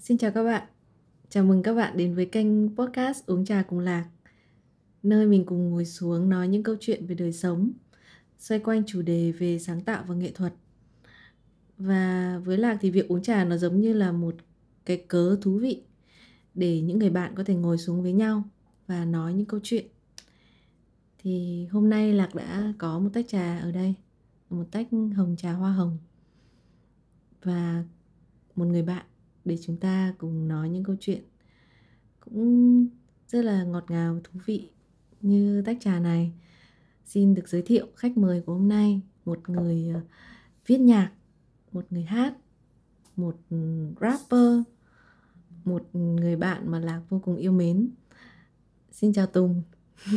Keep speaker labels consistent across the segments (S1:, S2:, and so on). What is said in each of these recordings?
S1: Xin chào các bạn. Chào mừng các bạn đến với kênh podcast Uống trà cùng Lạc. Nơi mình cùng ngồi xuống nói những câu chuyện về đời sống, xoay quanh chủ đề về sáng tạo và nghệ thuật. Và với Lạc thì việc uống trà nó giống như là một cái cớ thú vị để những người bạn có thể ngồi xuống với nhau và nói những câu chuyện. Thì hôm nay Lạc đã có một tách trà ở đây, một tách hồng trà hoa hồng và một người bạn để chúng ta cùng nói những câu chuyện cũng rất là ngọt ngào thú vị như tách trà này. Xin được giới thiệu khách mời của hôm nay một người ờ, viết nhạc một người hát một rapper một người bạn mà lạc vô cùng yêu mến. Xin chào tùng.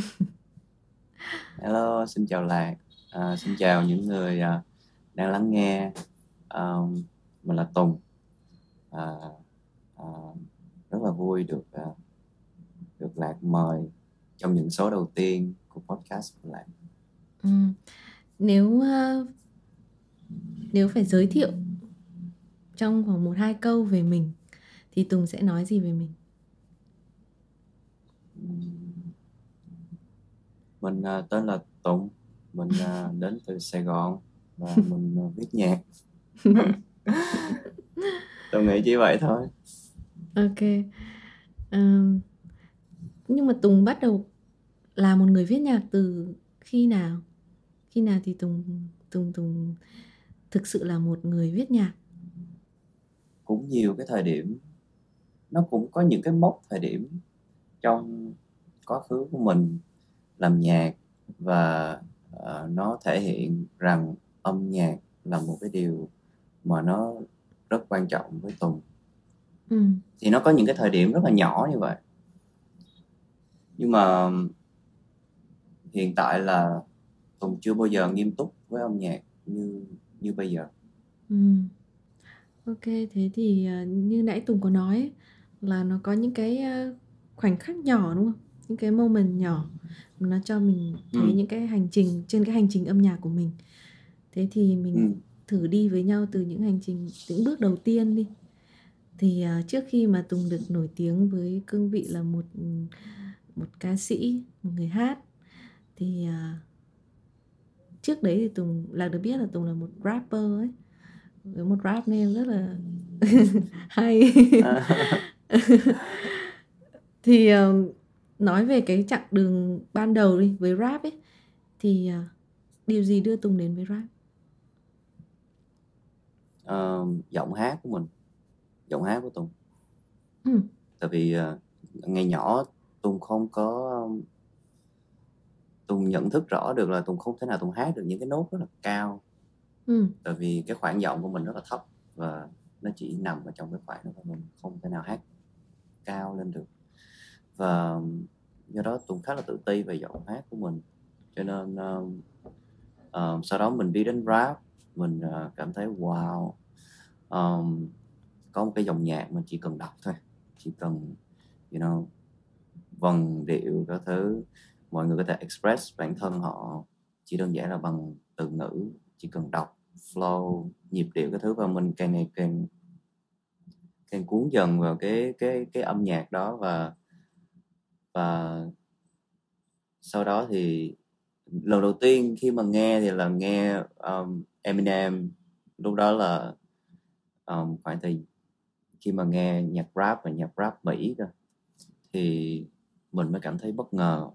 S2: Hello xin chào lạc. À, xin chào những người uh, đang lắng nghe uh, mình là tùng à, à, rất là vui được à, được lạc mời trong những số đầu tiên của podcast của lạc
S1: ừ. nếu uh, nếu phải giới thiệu trong khoảng một hai câu về mình thì tùng sẽ nói gì về mình?
S2: Mình uh, tên là tùng. Mình uh, đến từ sài gòn và mình uh, viết nhạc tôi nghĩ chỉ vậy thôi.
S1: Ok. Um, nhưng mà tùng bắt đầu là một người viết nhạc từ khi nào? Khi nào thì tùng tùng tùng thực sự là một người viết nhạc?
S2: Cũng nhiều cái thời điểm. Nó cũng có những cái mốc thời điểm trong quá khứ của mình làm nhạc và uh, nó thể hiện rằng âm nhạc là một cái điều mà nó rất quan trọng với Tùng ừ. thì nó có những cái thời điểm rất là nhỏ như vậy nhưng mà hiện tại là Tùng chưa bao giờ nghiêm túc với âm nhạc như như bây giờ
S1: ừ. ok thế thì uh, như nãy Tùng có nói là nó có những cái uh, khoảnh khắc nhỏ đúng không những cái moment nhỏ nó cho mình thấy ừ. những cái hành trình trên cái hành trình âm nhạc của mình thế thì mình ừ thử đi với nhau từ những hành trình những bước đầu tiên đi. Thì uh, trước khi mà Tùng được nổi tiếng với cương vị là một một ca sĩ một người hát thì uh, trước đấy thì Tùng là được biết là Tùng là một rapper ấy. Với một rap name rất là hay. Thì uh, nói về cái chặng đường ban đầu đi với rap ấy thì uh, điều gì đưa Tùng đến với rap?
S2: Uh, giọng hát của mình. Giọng hát của Tùng. Ừ. tại vì uh, ngày nhỏ Tùng không có Tùng nhận thức rõ được là Tùng không thể nào Tùng hát được những cái nốt rất là cao. Ừ. tại vì cái khoảng giọng của mình rất là thấp và nó chỉ nằm ở trong cái khoảng đó mình không thể nào hát cao lên được. Và do đó Tùng khá là tự ti về giọng hát của mình. Cho nên uh, uh, sau đó mình đi đến rap mình uh, cảm thấy wow um, có một cái dòng nhạc mình chỉ cần đọc thôi chỉ cần you know vần điệu các thứ mọi người có thể express bản thân họ chỉ đơn giản là bằng từ ngữ chỉ cần đọc flow nhịp điệu cái thứ và mình càng ngày càng càng cuốn dần vào cái cái cái âm nhạc đó và và sau đó thì lần đầu tiên khi mà nghe thì là nghe um, Eminem lúc đó là um, khoảng thời khi mà nghe nhạc rap và nhạc rap Mỹ cơ thì mình mới cảm thấy bất ngờ.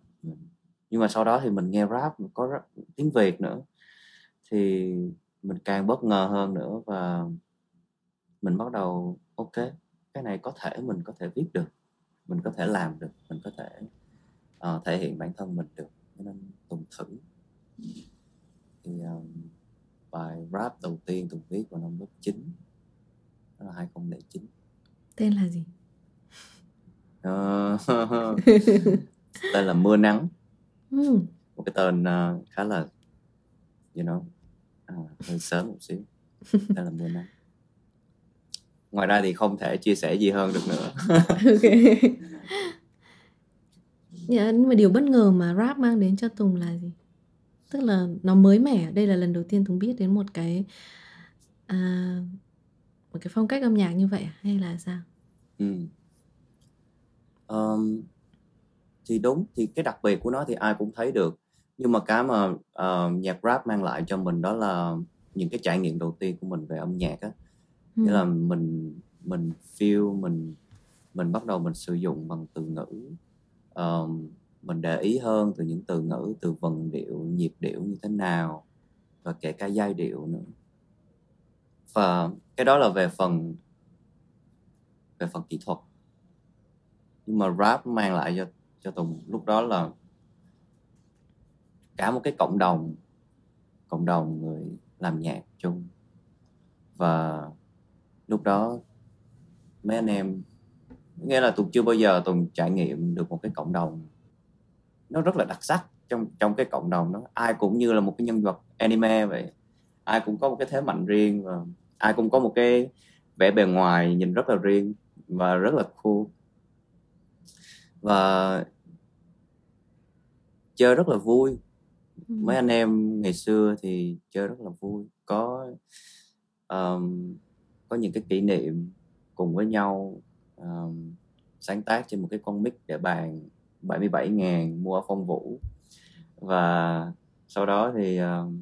S2: Nhưng mà sau đó thì mình nghe rap có rap, tiếng Việt nữa thì mình càng bất ngờ hơn nữa và mình bắt đầu ok cái này có thể mình có thể viết được mình có thể làm được mình có thể uh, thể hiện bản thân mình được nên tùng thử. Thì um, bài rap đầu tiên tùng viết vào năm lớp 9 đó là 2009
S1: tên là gì?
S2: Uh, tên là mưa nắng. Ừ. một cái tên uh, khá là you know uh, hơi sớm một xíu. Tên là mưa nắng. Ngoài ra thì không thể chia sẻ gì hơn được nữa. Ok.
S1: Dạ, nhưng mà điều bất ngờ mà rap mang đến cho Tùng là gì tức là nó mới mẻ đây là lần đầu tiên Tùng biết đến một cái à, một cái phong cách âm nhạc như vậy à? hay là sao
S2: Ừm. Ờm, thì đúng, thì cái đặc biệt của nó thì ai cũng thấy được. Nhưng mà cái mà, ờ, nhạc Rap mang lại cho mình đó là những cái trải nghiệm đầu tiên của mình về âm nhạc á. Nghĩa là mình mình feel, mình mình bắt đầu mình sử dụng bằng từ ngữ, ờm, mình để ý hơn từ những từ ngữ, từ vần điệu, nhịp điệu như thế nào và kể cả giai điệu nữa. Và cái đó là về phần về phần kỹ thuật. Nhưng mà Rap mang lại cho cho Tùng lúc đó là cả một cái cộng đồng cộng đồng người làm nhạc chung. Và lúc đó mấy anh em nghĩa là Tùng chưa bao giờ Tùng trải nghiệm được một cái cộng đồng nó rất là đặc sắc trong trong cái cộng đồng đó. Ai cũng như là một cái nhân vật anime vậy. Ai cũng có một cái thế mạnh riêng và ai cũng có một cái vẻ bề ngoài nhìn rất là riêng và rất là cool. Và chơi rất là vui. Mấy anh em ngày xưa thì chơi rất là vui, có ờm, có những cái kỷ niệm cùng với nhau, ờm, sáng tác trên một cái con mic để bàn 77.000 mua ở Phong Vũ. Và sau đó thì, uh,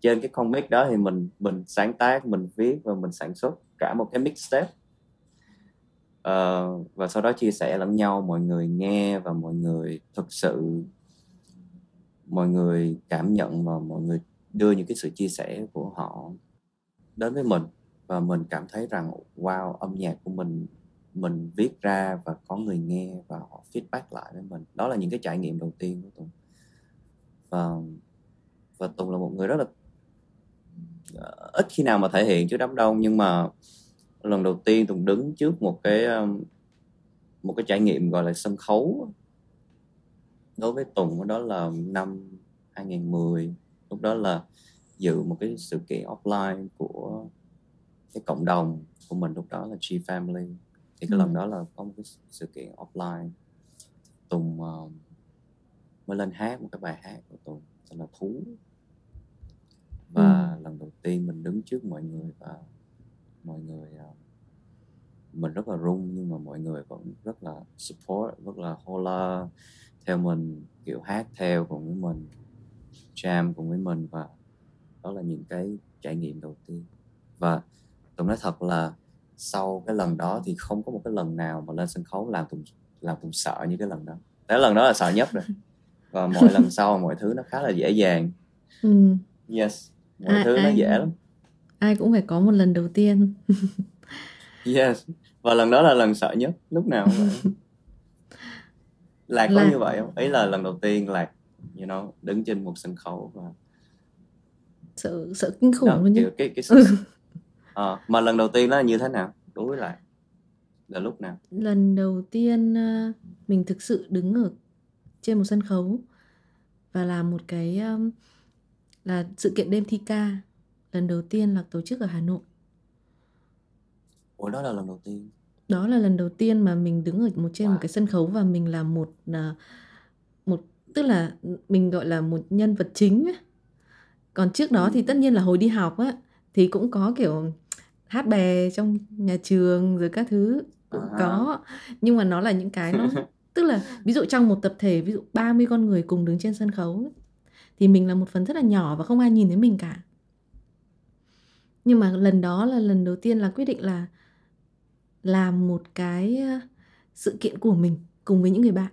S2: trên cái con mic đó thì mình mình sáng tác, mình viết và mình sản xuất cả một cái mixtape. uh, và sau đó chia sẻ lẫn nhau, mọi người nghe và mọi người thực sự mọi người cảm nhận và mọi người đưa những cái sự chia sẻ của họ đến với mình và mình cảm thấy rằng wow âm nhạc của mình mình viết ra và có người nghe và họ feedback lại với mình. Đó là những cái trải nghiệm đầu tiên của Tùng. Và và Tùng là một người rất là ờ, ít khi nào mà thể hiện trước đám đông, nhưng mà lần đầu tiên Tùng đứng trước một cái ờ, một cái trải nghiệm gọi là sân khấu đối với Tùng, đó là năm 2010 lúc đó là dự một cái sự kiện offline của cái cộng đồng của mình, lúc đó là G Family thì cái ừ. lần đó là có một cái sự kiện offline Tùng uh, mới lên hát một cái bài hát của Tùng tên là Thú và ừ. lần đầu tiên mình đứng trước mọi người và mọi người uh, mình rất là run nhưng mà mọi người vẫn rất là support rất là hola theo mình kiểu hát theo cùng với mình jam cùng với mình và đó là những cái trải nghiệm đầu tiên và tôi nói thật là sau cái lần đó thì không có một cái lần nào mà lên sân khấu làm tùng làm tùng sợ như cái lần đó. Cái lần đó là sợ nhất rồi. Và mọi lần sau mọi thứ nó khá là dễ dàng. Ừ. yes mọi
S1: ai,
S2: thứ ai,
S1: nó dễ lắm. ai cũng phải có một lần đầu tiên.
S2: Yes và lần đó là lần sợ nhất lúc nào cũng vậy. Lạc có lạc. như vậy không? Ấy là lần đầu tiên lạc you know đứng trên một sân khấu và
S1: sợ sợ kinh khủng đó, luôn
S2: chứ cái cái sự... à, mà lần đầu tiên nó là như thế nào? Đối với lại là lúc nào?
S1: Lần đầu tiên ờ, mình thực sự đứng ở trên một sân khấu và làm một cái là sự kiện đêm thi ca. Lần đầu tiên là tổ chức ở Hà Nội.
S2: Ủa đó là lần đầu tiên?
S1: Đó là lần đầu tiên mà mình đứng ở một trên wow. một cái sân khấu và mình là một một tức là mình gọi là một nhân vật chính còn trước đó thì tất nhiên là hồi đi học á thì cũng có kiểu hát bè trong nhà trường rồi các thứ cũng à. có nhưng mà nó là những cái nó tức là ví dụ trong một tập thể ví dụ 30 con người cùng đứng trên sân khấu thì mình là một phần rất là nhỏ và không ai nhìn thấy mình cả nhưng mà lần đó là lần đầu tiên là quyết định là làm một cái sự kiện của mình cùng với những người bạn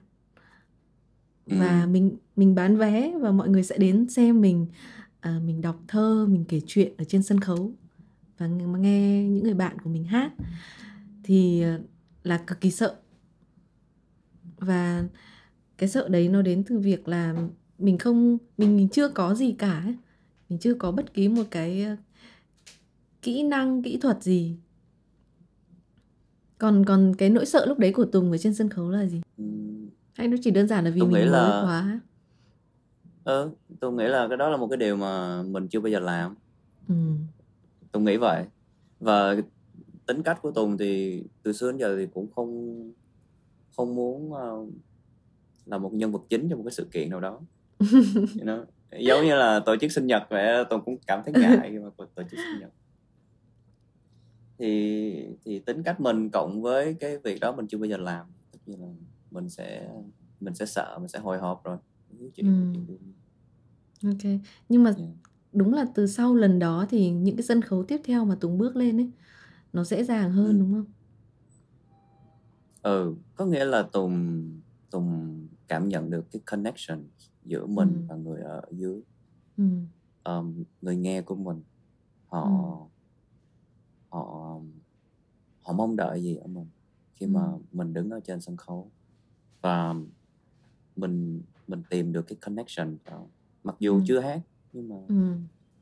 S1: và ừ. mình mình bán vé và mọi người sẽ đến xem mình à, mình đọc thơ mình kể chuyện ở trên sân khấu và nghe những người bạn của mình hát thì ờ, là cực kỳ sợ và cái sợ đấy nó đến từ việc là mình không mình, mình chưa có gì cả ấy. mình chưa có bất kỳ một cái ờ, kỹ năng kỹ thuật gì còn còn cái nỗi sợ lúc đấy của Tùng ở trên sân khấu là gì? Hay nó chỉ đơn giản là vì Tôi mình nghĩ là... quá?
S2: Ừ, tôi nghĩ là cái đó là một cái điều mà mình chưa bao giờ làm. Ừ. Tôi nghĩ vậy. Và tính cách của Tùng thì từ xưa đến giờ thì cũng không không muốn uh, là một nhân vật chính trong một cái sự kiện nào đó. you know? Giống như là tổ chức sinh nhật vậy, Tùng cũng cảm thấy ngại khi mà tổ chức sinh nhật thì thì tính cách mình cộng với cái việc đó mình chưa bao giờ làm tất nhiên là mình sẽ mình sẽ sợ mình sẽ hồi hộp rồi chuyện,
S1: ừ. chuyện ok nhưng mà yeah. Đúng là từ sau lần đó thì những cái sân khấu tiếp theo mà Tùng bước lên ấy nó dễ dàng hơn ừ. đúng không
S2: ừ có nghĩa là Tùng Tùng cảm nhận được cái connection giữa mình ừ. và người ở dưới ừ. um, người nghe của mình họ ừ. họ họ mong đợi gì ở mình khi mà ừ. mình đứng ở trên sân khấu và mình mình tìm được cái connection đó. mặc dù ừ. chưa hát nhưng mà ừ.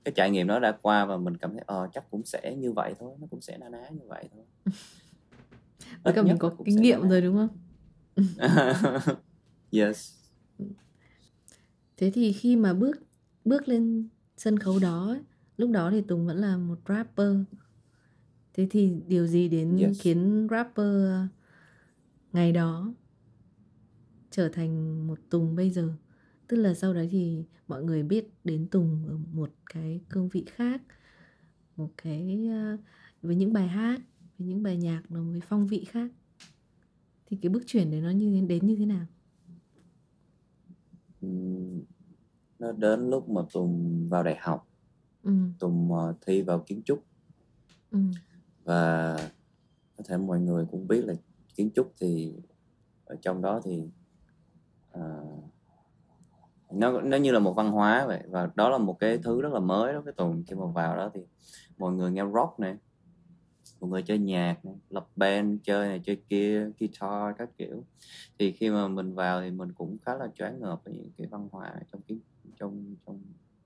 S2: cái trải nghiệm đó đã qua và mình cảm thấy ờ chắc cũng sẽ như vậy thôi nó cũng sẽ na ná như vậy thôi.
S1: Tất cả mình có kinh nghiệm rồi đúng không?
S2: Yes.
S1: Thế thì khi mà bước bước lên sân khấu đó lúc đó thì Tùng vẫn là một rapper. Thế thì điều gì đến yes. khiến rapper ngày đó trở thành một Tùng bây giờ tức là sau đấy thì mọi người biết đến Tùng ở một cái cương vị khác một cái uh, với những bài hát với những bài nhạc nó với phong vị khác thì cái bước chuyển đấy nó như đến như thế nào
S2: nó đến lúc mà Tùng vào đại học ừ. Tùng uh, thi vào kiến trúc ừ. và có thể mọi người cũng biết là kiến trúc thì ở trong đó thì uh, nó nó như là một văn hóa vậy và đó là một cái thứ rất là mới đó cái tuần khi mà vào đó thì mọi người nghe rock này mọi người chơi nhạc này, lập band chơi này chơi kia guitar các kiểu. Thì khi mà mình vào thì mình cũng khá là choáng ngợp với những cái văn hóa trong cái trong trong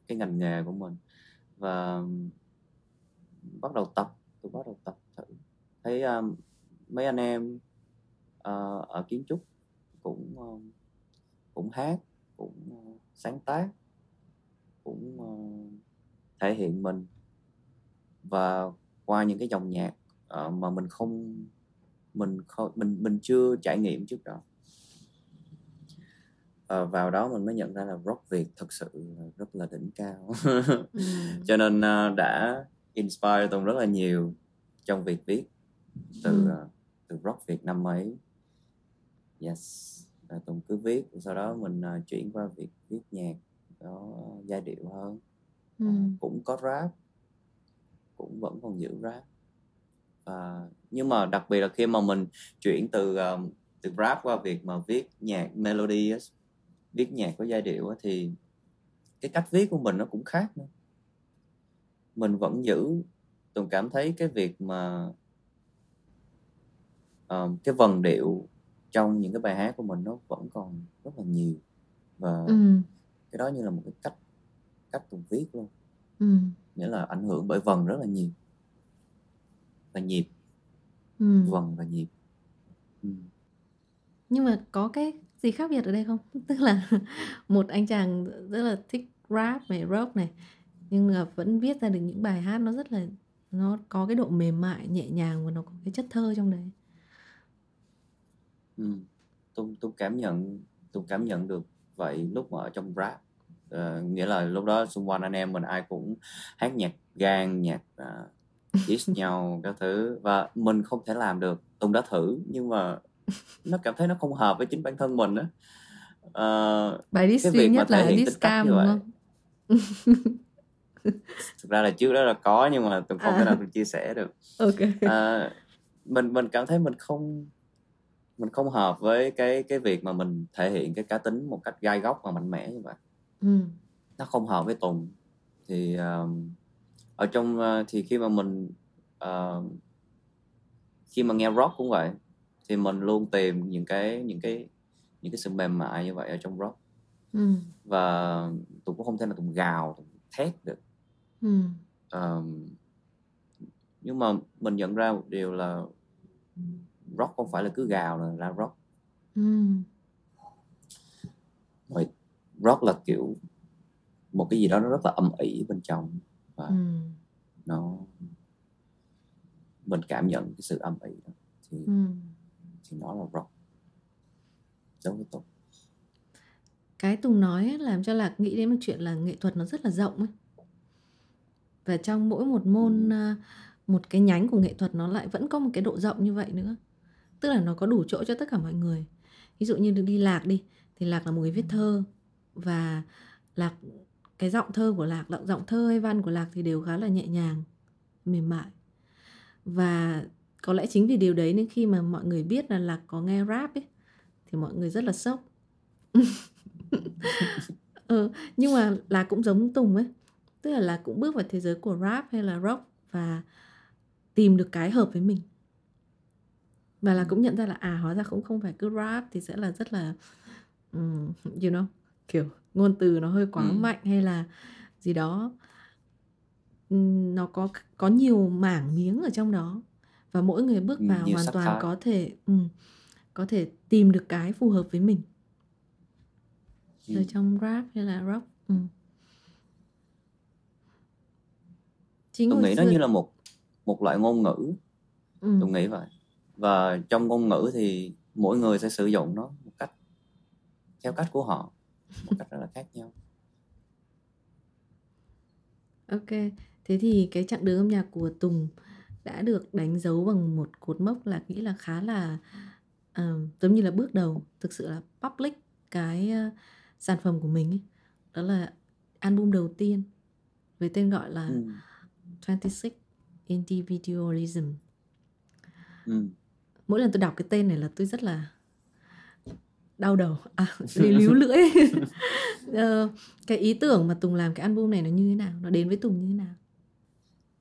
S2: cái ngành nghề của mình. Và bắt đầu tập tôi bắt đầu tập thử. Thấy um, mấy anh em uh, ở kiến trúc cũng uh, cũng hát cũng uh, sáng tác cũng uh, thể hiện mình và qua những cái dòng nhạc uh, mà mình không mình không mình mình chưa trải nghiệm trước đó uh, vào đó mình mới nhận ra là rock Việt thực sự rất là đỉnh cao ừ. cho nên uh, đã inspire Tùng rất là nhiều trong việc viết từ ừ. uh, từ rock Việt năm ấy yes uh, Tùng cứ viết sau đó mình uh, chuyển qua việc viết nhạc có giai điệu hơn. Ừ. uh, cũng có rap cũng vẫn còn giữ rap. Và nhưng mà đặc biệt là khi mà mình chuyển từ từ rap qua việc mà viết nhạc melody viết nhạc có giai điệu thì cái cách viết của mình nó cũng khác nữa. Mình vẫn giữ tôi cảm thấy cái việc mà um, cái vần điệu trong những cái bài hát của mình nó vẫn còn rất là nhiều và ừ. cái đó như là một cái cách cách tôi viết luôn ừ. nghĩa là ảnh hưởng bởi vần rất là nhiều và nhịp ừ. vần và nhịp
S1: ừ. nhưng mà có cái gì khác biệt ở đây không tức là một anh chàng rất là thích rap này rock này nhưng mà vẫn viết ra được những bài hát nó rất là nó có cái độ mềm mại nhẹ nhàng và nó có cái chất thơ trong đấy
S2: ừ. tôi tôi cảm nhận tôi cảm nhận được vậy lúc mà ở trong rap uh, nghĩa là lúc đó xung quanh anh em mình ai cũng hát nhạc gan nhạc uh, diss nhau các thứ và mình không thể làm được tùng đã thử nhưng mà nó cảm thấy nó không hợp với chính bản thân mình á uh,
S1: bài diss duy nhất là diss cam đúng không
S2: thực ra là trước đó là có nhưng mà tùng không à. thể nào được chia sẻ được
S1: okay.
S2: uh, mình mình cảm thấy mình không mình không hợp với cái cái việc mà mình thể hiện cái cá tính một cách gai góc và mạnh mẽ như vậy ừ. nó không hợp với tùng thì uh, ở trong uh, thì khi mà mình uh, khi mà nghe rock cũng vậy thì mình luôn tìm những cái những cái những cái sự mềm mại như vậy ở trong rock ừ. và tôi cũng không thể nào tụng gào tụng thét được ừ. um, nhưng mà mình nhận ra một điều là rock không phải là cứ gào là ra rock ừ. rock là kiểu một cái gì đó nó rất là âm ỉ bên trong và ừ. nó mình cảm nhận cái sự âm ỉ đó thì ừ. thì nó là rock giống với Tùng
S1: cái Tùng nói ấy, làm cho Lạc nghĩ đến một chuyện là nghệ thuật nó rất là rộng ấy và trong mỗi một môn ừ. một cái nhánh của nghệ thuật nó lại vẫn có một cái độ rộng như vậy nữa tức là nó có đủ chỗ cho tất cả mọi người. Ví dụ như đi lạc đi thì lạc là một người viết thơ. Và lạc cái giọng thơ của lạc giọng thơ hay văn của lạc thì đều khá là nhẹ nhàng mềm mại. Và có lẽ chính vì điều đấy nên khi mà mọi người biết là lạc có nghe rap ấy thì mọi người rất là sốc. Ừ, nhưng mà là cũng giống tùng ấy. Tức là là cũng bước vào thế giới của rap hay là rock và tìm được cái hợp với mình và là cũng nhận ra là à hóa ra cũng không phải cứ rap thì sẽ là rất là um, you know kiểu ngôn từ nó hơi quá ừ. mạnh hay là gì đó nó có có nhiều mảng miếng ở trong đó và mỗi người bước vào nhiều hoàn toàn thái. có thể um, có thể tìm được cái phù hợp với mình ừ. ở trong rap hay là rock ừ.
S2: Chính tôi nghĩ xưa... nó như là một một loại ngôn ngữ ừ. tôi nghĩ vậy và trong ngôn ngữ thì mỗi người sẽ sử dụng nó một cách theo cách của họ một cách rất là khác nhau
S1: ok thế thì cái chặng đường âm nhạc của Tùng đã được đánh dấu bằng một cột mốc là nghĩ là khá là uh, giống như là bước đầu thực sự là public cái uh, sản phẩm của mình ấy. đó là album đầu tiên với tên gọi là ừ. 26 Individualism ừ. Mỗi lần tôi đọc cái tên này là tôi rất là đau đầu. À líu lưỡi. Uh, cái ý tưởng mà Tùng làm cái album này nó như thế nào? Nó đến với Tùng như thế nào?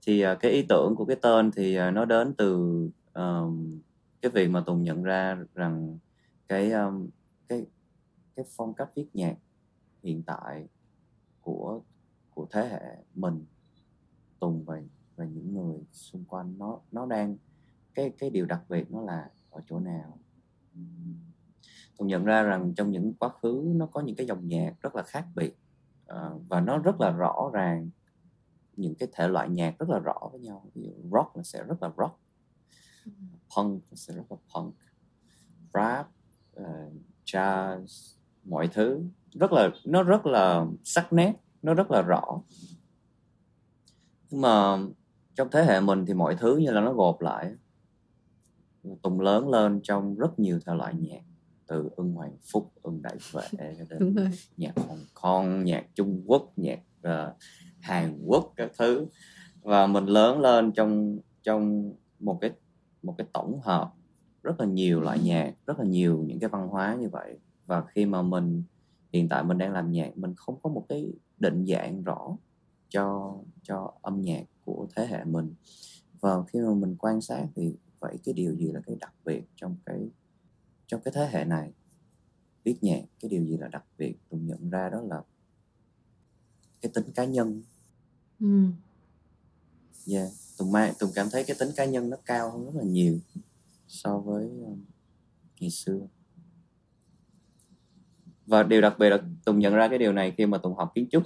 S2: Thì uh, cái ý tưởng của cái tên thì uh, nó đến từ um, cái việc mà Tùng nhận ra rằng cái um, cái cái phong cách viết nhạc hiện tại của của thế hệ mình Tùng và và những người xung quanh nó nó đang cái cái điều đặc biệt nó là ở chỗ nào? Tôi nhận ra rằng trong những quá khứ nó có những cái dòng nhạc rất là khác biệt ờ, và nó rất là rõ ràng. Những cái thể loại nhạc rất là rõ với nhau ví dụ rock nó sẽ rất là rock punk nó sẽ rất là punk rap uh, jazz mọi thứ. Rất là nó rất là sắc nét nó rất là rõ. Nhưng mà trong thế hệ mình thì mọi thứ như là nó gộp lại tùng lớn lên trong rất nhiều thể loại nhạc từ ưng hoàng phúc ưng đại vệ đến nhạc hồng kông nhạc trung quốc nhạc uh, hàn quốc các thứ. Và mình lớn lên trong trong một cái một cái tổng hợp rất là nhiều loại nhạc rất là nhiều những cái văn hóa như vậy. Và khi mà mình hiện tại mình đang làm nhạc mình không có một cái định dạng rõ cho cho âm nhạc của thế hệ mình. Và khi mà mình quan sát thì vậy cái điều gì là cái đặc biệt trong cái trong cái thế hệ này? Viết nhạc cái điều gì là đặc biệt? Tùng nhận ra đó là cái tính cá nhân. Ừ. yeah tùng mang tùng cảm thấy cái tính cá nhân nó cao hơn rất là nhiều so với um, ngày xưa. Và điều đặc biệt là tùng nhận ra cái điều này khi mà tùng học kiến trúc.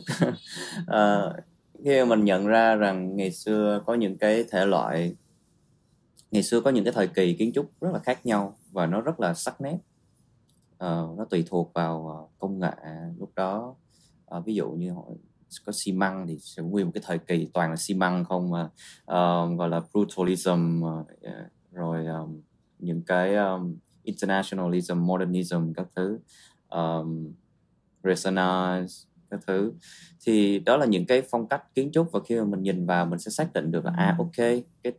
S2: Uh, khi mà mình nhận ra rằng ngày xưa có những cái thể loại ngày xưa có những cái thời kỳ kiến trúc rất là khác nhau và nó rất là sắc nét. Uh, nó tùy thuộc vào ờ, công nghệ lúc đó. Uh, ví dụ như họ có xi măng thì sẽ nguyên một cái thời kỳ toàn là xi măng không mà uh, gọi là brutalism uh, rồi um, những cái um, internationalism modernism các thứ um, resonance các thứ. Thì đó là những cái phong cách kiến trúc và khi mà mình nhìn vào mình sẽ xác định được là à ok cái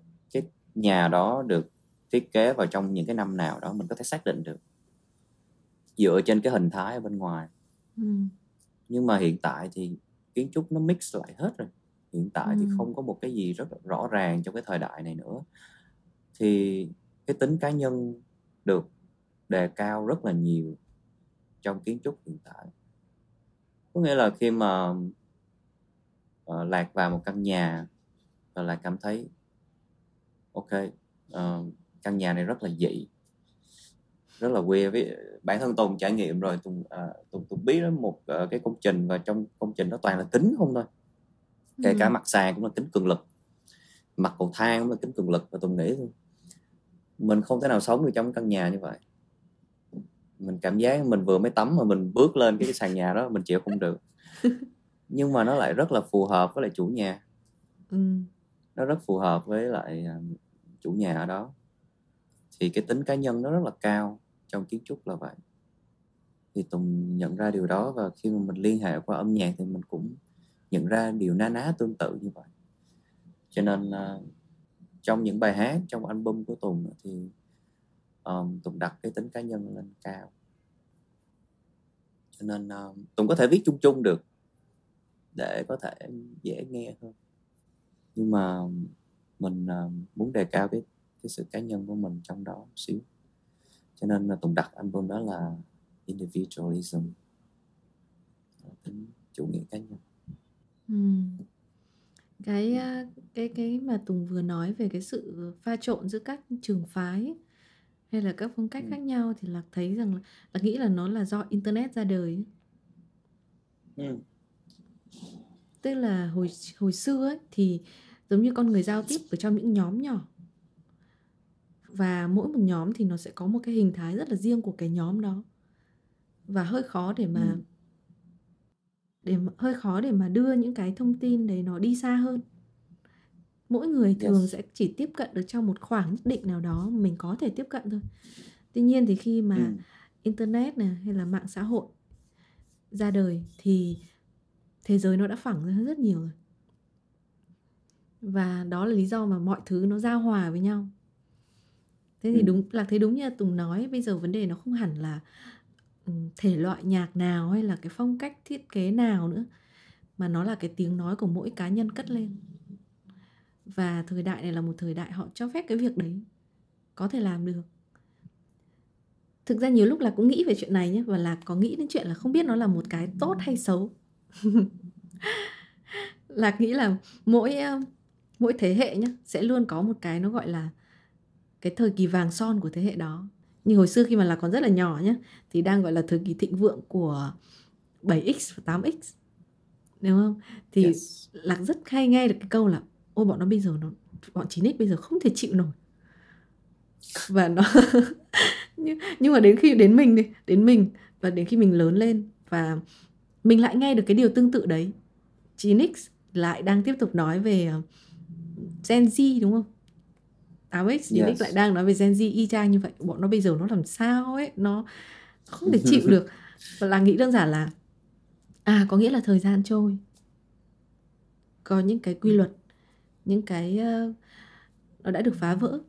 S2: nhà đó được thiết kế vào trong những cái năm nào đó mình có thể xác định được. Dựa trên cái hình thái ở bên ngoài. Ừ. nhưng mà hiện tại thì kiến trúc nó mix lại hết rồi. Hiện tại ừ. thì không có một cái gì rất rõ ràng trong cái thời đại này nữa. Thì cái tính cá nhân được đề cao rất là nhiều trong kiến trúc hiện tại. Có nghĩa là khi mà uh, lạc vào một căn nhà lại cảm thấy ok uh, căn nhà này rất là dị rất là weird với bản thân tùng trải nghiệm rồi tùng uh, tùng tùng biết đó một uh, cái công trình và trong công trình đó toàn là kính không thôi. Kể ừ. cả mặt sàn cũng là kính cường lực mặt cầu thang cũng là kính cường lực và tùng nghĩ mình không thể nào sống được trong căn nhà như vậy. Mình cảm giác mình vừa mới tắm mà mình bước lên cái, cái sàn nhà đó mình chịu không được. Nhưng mà nó lại rất là phù hợp với lại chủ nhà. Ừ nó rất phù hợp với lại à, chủ nhà ở đó. Thì cái tính cá nhân nó rất là cao trong kiến trúc là vậy. Thì Tùng nhận ra điều đó và khi mà mình liên hệ qua âm nhạc thì mình cũng nhận ra điều na ná tương tự như vậy. Cho nên uh, trong những bài hát trong album của Tùng thì um, Tùng đặt cái tính cá nhân lên cao. Cho nên um, Tùng có thể viết chung chung được để có thể dễ nghe hơn nhưng mà mình uh, muốn đề cao cái cái sự cá nhân của mình trong đó một xíu cho nên là Tùng đặt album đó là individualism tính chủ nghĩa cá nhân
S1: ừ. cái cái cái mà Tùng vừa nói về cái sự pha trộn giữa các trường phái hay là các phong cách ừ. khác nhau thì lạc thấy rằng là, là nghĩ là nó là do internet ra đời ừ. Tức là hồi hồi xưa ấy, thì giống như con người giao tiếp ở trong những nhóm nhỏ và mỗi một nhóm thì nó sẽ có một cái hình thái rất là riêng của cái nhóm đó và hơi khó để mà ừ. để hơi khó để mà đưa những cái thông tin đấy nó đi xa hơn mỗi người thường yes. sẽ chỉ tiếp cận được trong một khoảng nhất định nào đó mình có thể tiếp cận thôi tuy nhiên thì khi mà ừ. internet này hay là mạng xã hội ra đời thì thế giới nó đã phẳng ra rất nhiều rồi. Và đó là lý do mà mọi thứ nó giao hòa với nhau. Thế thì ừ. đúng là thấy đúng như tùng nói bây giờ vấn đề nó không hẳn là thể loại nhạc nào hay là cái phong cách thiết kế nào nữa mà nó là cái tiếng nói của mỗi cá nhân cất lên. Và thời đại này là một thời đại họ cho phép cái việc đấy có thể làm được. Thực ra nhiều lúc là cũng nghĩ về chuyện này nhé và là có nghĩ đến chuyện là không biết nó là một cái tốt hay xấu là nghĩ là mỗi mỗi thế hệ nhé sẽ luôn có một cái nó gọi là cái thời kỳ vàng son của thế hệ đó. Như hồi xưa khi mà là còn rất là nhỏ nhé thì đang gọi là thời kỳ thịnh vượng của 7x và 8x đúng không? Thì yes. lạc rất hay nghe được cái câu là ôi bọn nó bây giờ nó bọn 9x bây giờ không thể chịu nổi. Và nó nhưng, nhưng mà đến khi đến mình đi đến mình và đến khi mình lớn lên và mình lại nghe được cái điều tương tự đấy. 9x lại đang tiếp tục nói về ờ, Gen Z đúng không? 8x yes. lại đang nói về Gen Z y chang như vậy. Bọn nó bây giờ nó làm sao ấy? Nó không thể chịu được. Và là nghĩ đơn giản là à có nghĩa là thời gian trôi. Có những cái quy luật những cái uh, nó đã được phá vỡ.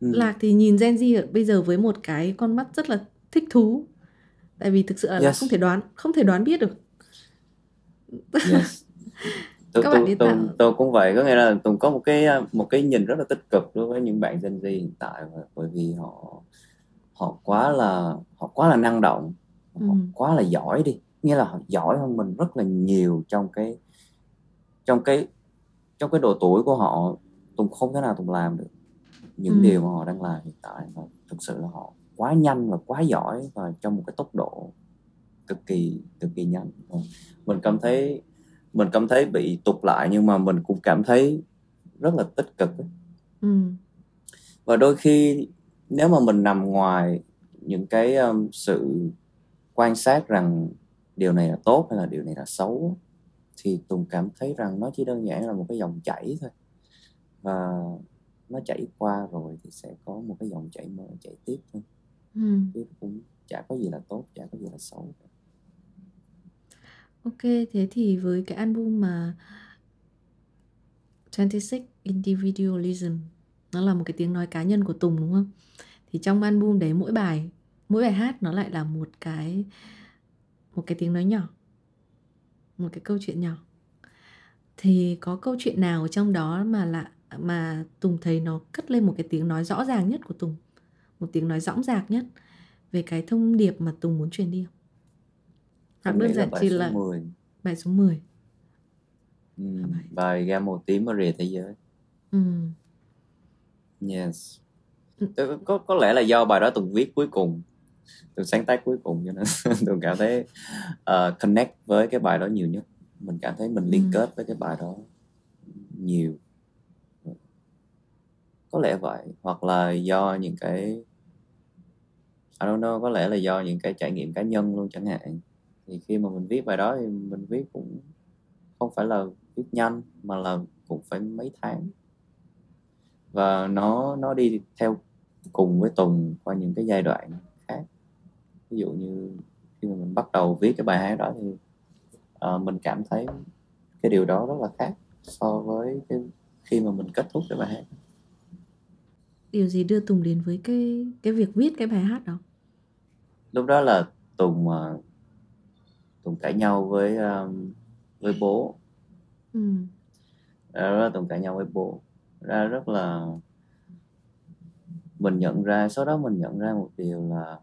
S1: Ừ. lạc thì nhìn Gen Z bây giờ với một cái con mắt rất là thích thú tại vì thực sự là yes. không thể đoán không thể đoán biết được
S2: yes. tôi, các bạn tôi, tôi, tôi cũng vậy có nghĩa là tùng có một cái một cái nhìn rất là tích cực đối với những bạn Gen Z hiện tại bởi vì họ họ quá là họ quá là năng động họ ừ. quá là giỏi đi nghĩa là họ giỏi hơn mình rất là nhiều trong cái trong cái trong cái độ tuổi của họ tùng không thể nào tùng làm được những ừ. điều mà họ đang làm hiện tại và thực sự là họ quá nhanh và quá giỏi và trong một cái tốc độ cực kỳ cực kỳ nhanh. Mình cảm thấy mình cảm thấy bị tụt lại nhưng mà mình cũng cảm thấy rất là tích cực ừ. và đôi khi nếu mà mình nằm ngoài những cái um, sự quan sát rằng điều này là tốt hay là điều này là xấu thì tùng cảm thấy rằng nó chỉ đơn giản là một cái dòng chảy thôi. Và nó chảy qua rồi thì sẽ có một cái dòng chảy mới chảy tiếp thôi ừ. chứ cũng chả có gì là tốt chả có gì là xấu
S1: Ok, thế thì với cái album mà 26 Individualism nó là một cái tiếng nói cá nhân của Tùng đúng không? Thì trong album đấy mỗi bài mỗi bài hát nó lại là một cái một cái tiếng nói nhỏ một cái câu chuyện nhỏ thì có câu chuyện nào trong đó mà là mà Tùng thấy nó cất lên một cái tiếng nói rõ ràng nhất của Tùng một tiếng nói rõng rạc nhất về cái thông điệp mà Tùng muốn truyền đi không?
S2: Hoặc đơn giản chỉ là 10.
S1: bài số 10
S2: ừ, bài. bài ga màu tím ở rìa thế giới ừ. yes ừ. có có lẽ là do bài đó Tùng viết cuối cùng Tùng sáng tác cuối cùng cho nên Tùng cảm thấy uh, connect với cái bài đó nhiều nhất mình cảm thấy mình liên ừ. kết với cái bài đó nhiều có lẽ vậy hoặc là do những cái I don't know có lẽ là do những cái trải nghiệm cá nhân luôn chẳng hạn. Thì khi mà mình viết bài đó thì mình viết cũng không phải là viết nhanh mà là cũng phải mấy tháng. Và nó nó đi theo cùng với Tùng qua những cái giai đoạn khác. Ví dụ như khi mà mình bắt đầu viết cái bài hát đó thì uh, mình cảm thấy cái điều đó rất là khác so với cái khi mà mình kết thúc cái bài hát.
S1: Điều gì đưa Tùng đến với cái cái việc viết cái bài hát đó?
S2: Lúc đó là Tùng uh, Tùng cãi nhau với um, với bố. Ừ. đó là Tùng cãi nhau với bố. Ra rất là mình nhận ra sau đó mình nhận ra một điều là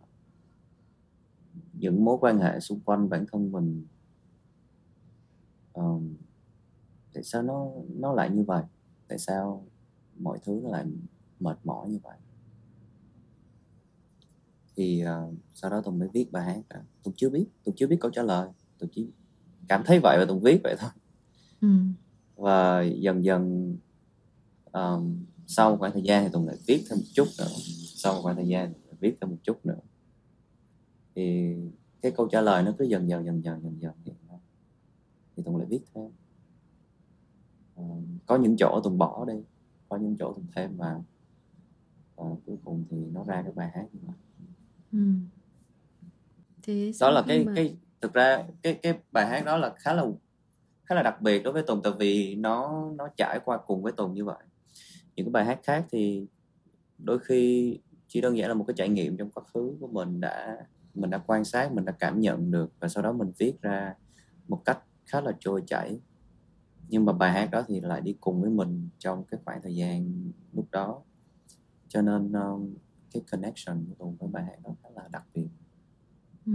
S2: những mối quan hệ xung quanh bản thân mình um, tại sao nó nó lại như vậy? Tại sao mọi thứ nó lại mệt mỏi như vậy thì uh, sau đó tùng mới viết bài hát đó. tùng chưa biết tùng chưa biết câu trả lời tùng chỉ cảm thấy vậy và tùng viết vậy thôi. Ừ. và dần dần um, sau một khoảng thời gian thì tùng lại viết thêm một chút nữa. Sau một khoảng thời gian thì viết thêm một chút nữa. Thì cái câu trả lời nó cứ dần dần dần dần dần dần ra. Thì tùng lại viết thêm. Uh, có những chỗ tùng bỏ đi có những chỗ tùng thêm vào. Và cuối cùng thì nó ra cái bài hát như vậy ừ. thế đó là cái mà... cái thực ra cái cái bài hát đó là khá là khá là đặc biệt đối với tùng tại vì nó nó trải qua cùng với tùng như vậy. Những cái bài hát khác thì đôi khi chỉ đơn giản là một cái trải nghiệm trong quá khứ của mình đã mình đã quan sát mình đã cảm nhận được và sau đó mình viết ra một cách khá là trôi chảy. Nhưng mà bài hát đó thì lại đi cùng với mình trong cái khoảng thời gian lúc đó. Cho nên um, cái connection của tùng với bài hát đó khá là đặc biệt ừ.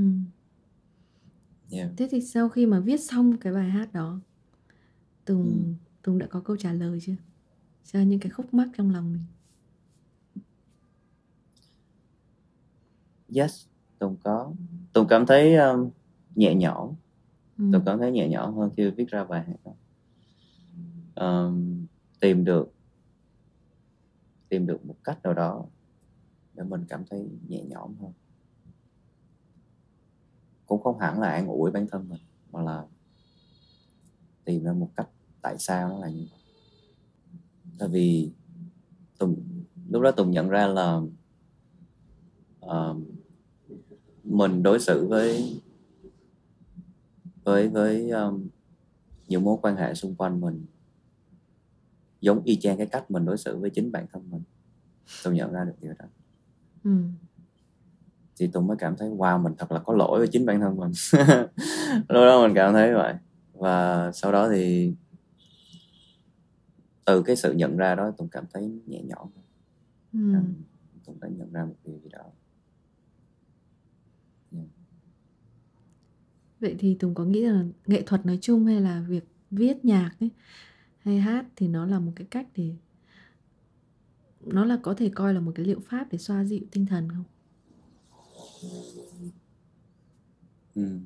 S1: yeah. thế thì sau khi mà viết xong cái bài hát đó tùng ừ. tùng đã có câu trả lời chưa cho những cái khúc mắc trong lòng mình
S2: yes tùng có tùng cảm thấy um, nhẹ nhõm ừ. tùng cảm thấy nhẹ nhõm hơn khi viết ra bài hát đó um, tìm được tìm được một cách nào đó để mình cảm thấy nhẹ nhõm hơn. Cũng không hẳn là an ủi bản thân mình mà là tìm ra một cách tại sao nó là như vậy. Tại vì tùng lúc đó tùng nhận ra là uh, mình đối xử với với với um, những mối quan hệ xung quanh mình giống y chang cái cách mình đối xử với chính bản thân mình. Tôi nhận ra được điều đó ừ. thì tôi mới cảm thấy wow mình thật là có lỗi với chính bản thân mình lúc đó mình cảm thấy vậy và sau đó thì từ cái sự nhận ra đó tôi cảm thấy nhẹ nhõm ừ. tùng đã nhận ra một điều gì đó
S1: yeah. vậy thì tùng có nghĩ là nghệ thuật nói chung hay là việc viết nhạc ấy hay hát thì nó là một cái cách để nó là có thể coi là một cái liệu pháp để xoa dịu tinh thần không?
S2: Ừ.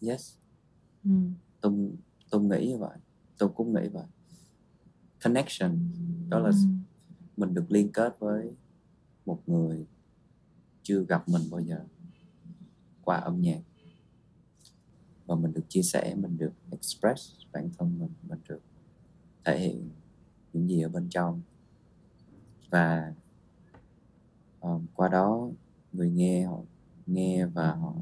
S2: Yes. Ừ. Tùng Tùng nghĩ như vậy. Tùng cũng nghĩ vậy. Connection đó là ừ. mình được liên kết với một người chưa gặp mình bao giờ qua âm nhạc và mình được chia sẻ mình được express bản thân mình mình được thể hiện những gì ở bên trong. Và um, qua đó người nghe họ nghe và họ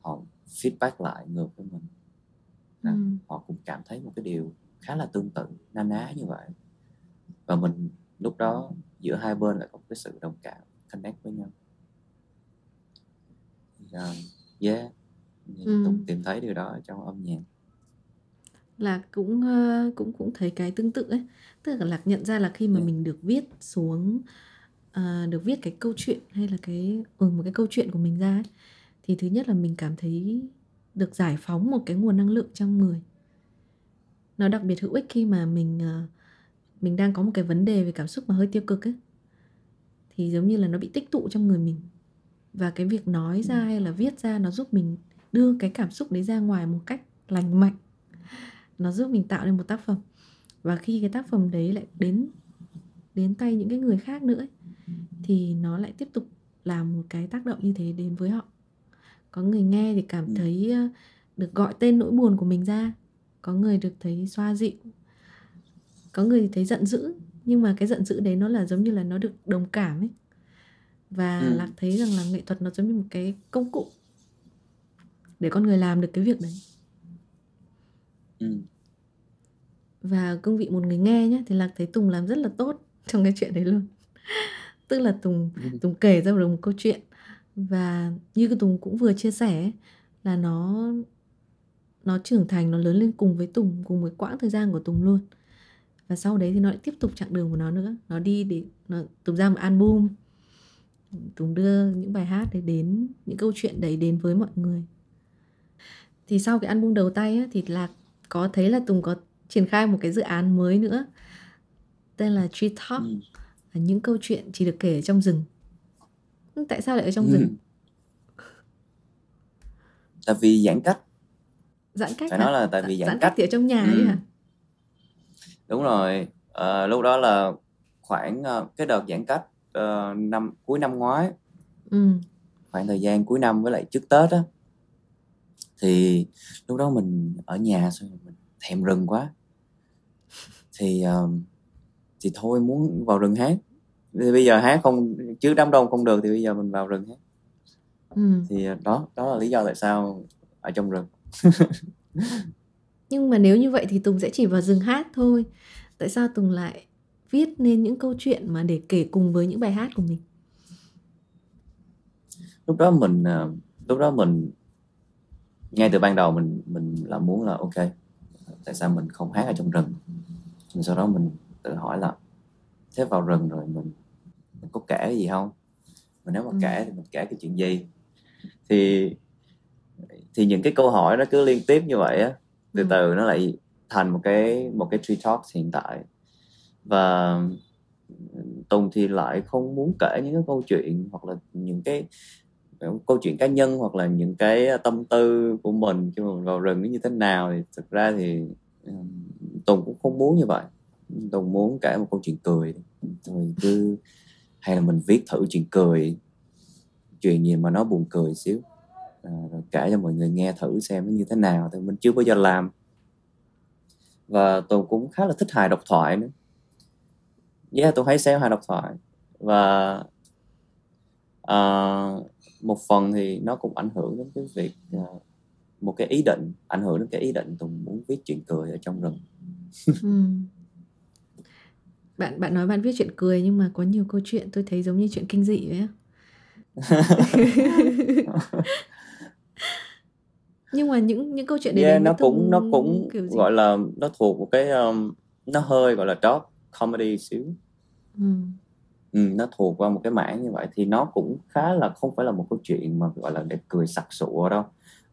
S2: họ feedback lại ngược với mình. Ừ. họ cũng cảm thấy một cái điều khá là tương tự na ná như vậy. Và mình lúc đó giữa hai bên lại có cái sự đồng cảm connect với nhau. Um, yeah ừ. Tùng tìm thấy điều đó trong âm nhạc
S1: là cũng cũng cũng thấy cái tương tự ấy. Tức là lạc nhận ra là khi mà yeah. mình được viết xuống uh, được viết cái câu chuyện hay là cái ừ, một cái câu chuyện của mình ra ấy, thì thứ nhất là mình cảm thấy được giải phóng một cái nguồn năng lượng trong người. Nó đặc biệt hữu ích khi mà mình uh, mình đang có một cái vấn đề về cảm xúc mà hơi tiêu cực ấy thì giống như là nó bị tích tụ trong người mình. Và cái việc nói ra hay là viết ra nó giúp mình đưa cái cảm xúc đấy ra ngoài một cách lành mạnh nó giúp mình tạo nên một tác phẩm. Và khi cái tác phẩm đấy lại đến đến tay những cái người khác nữa ấy, thì nó lại tiếp tục làm một cái tác động như thế đến với họ. Có người nghe thì cảm ừ. thấy được gọi tên nỗi buồn của mình ra. Có người được thấy xoa dịu. Có người thấy giận dữ. Nhưng mà cái giận dữ đấy nó là giống như là nó được đồng cảm ấy. Và ừ. lạc thấy rằng là nghệ thuật nó giống như một cái công cụ để con người làm được cái việc đấy. Ừ. và cương vị một người nghe nhé thì lạc thấy tùng làm rất là tốt trong cái chuyện đấy luôn. Tức là tùng ừ. tùng kể ra được một câu chuyện và như cái tùng cũng vừa chia sẻ là nó nó trưởng thành nó lớn lên cùng với tùng cùng với quãng thời gian của tùng luôn. Và sau đấy thì nó lại tiếp tục chặng đường của nó nữa. Nó đi để nó tùng ra một album. Tùng đưa những bài hát đấy đến những câu chuyện đấy đến với mọi người. Thì sau cái album đầu tay á, thì là có thấy là tùng có triển khai một cái dự án mới nữa tên là Tree Talk ừ. những câu chuyện chỉ được kể ở trong rừng tại sao lại ở trong ừ. rừng
S2: tại vì giãn cách
S1: giãn cách
S2: phải hả? nói là tại vì giãn,
S1: giãn
S2: cách. cách
S1: thì ở trong nhà ừ. hả
S2: đúng rồi à, lúc đó là khoảng uh, cái đợt giãn cách uh, năm cuối năm ngoái ừ. khoảng thời gian cuối năm với lại trước tết á thì lúc đó mình ở nhà xong rồi mình thèm rừng quá thì uh, thì thôi muốn vào rừng hát. Thì bây giờ hát không chứ đám đông không được thì bây giờ mình vào rừng hát. Ừ. thì đó đó là lý do tại sao ở trong rừng.
S1: Nhưng mà nếu như vậy thì tùng sẽ chỉ vào rừng hát thôi. Tại sao tùng lại viết nên những câu chuyện mà để kể cùng với những bài hát của mình?
S2: Lúc đó mình ờ, lúc đó mình ngay từ ban đầu mình mình là muốn là ok tại sao mình không hát ở trong rừng rồi sau đó mình tự hỏi là thế vào rừng rồi mình mình có kể cái gì không mình nếu mà ừ. kể thì mình kể cái chuyện gì thì thì những cái câu hỏi nó cứ liên tiếp như vậy á từ ừ. từ nó lại thành một cái một cái tree talk hiện tại và Tùng thì lại không muốn kể những cái câu chuyện hoặc là những cái câu chuyện cá nhân hoặc là những cái tâm tư của mình khi mà mình vào rừng nó như thế nào thì thực ra thì Tùng cũng không muốn như vậy. Tùng muốn kể một câu chuyện cười. Rồi cứ hay là mình viết thử chuyện cười chuyện gì mà nó buồn cười xíu. À, rồi kể cho mọi người nghe thử xem nó như thế nào thì mình chưa bao giờ làm. Và Tùng cũng khá là thích hài độc thoại nữa. Yeah tôi thấy xem hài độc thoại. Và uh, một phần thì nó cũng ảnh hưởng đến cái việc uh, một cái ý định ảnh hưởng đến cái ý định Tùng muốn viết chuyện cười ở trong rừng. Ừ.
S1: bạn bạn nói bạn viết chuyện cười nhưng mà có nhiều câu chuyện tôi thấy giống như chuyện kinh dị vậy nhưng mà những những câu chuyện đấy
S2: yeah, nó cũng nó cũng gọi là nó thuộc một cái um, nó hơi gọi là dark comedy xíu. Ừ. Ừ, nó thuộc qua một cái mảng như vậy thì nó cũng khá là không phải là một câu chuyện mà gọi là để cười sặc sụa đâu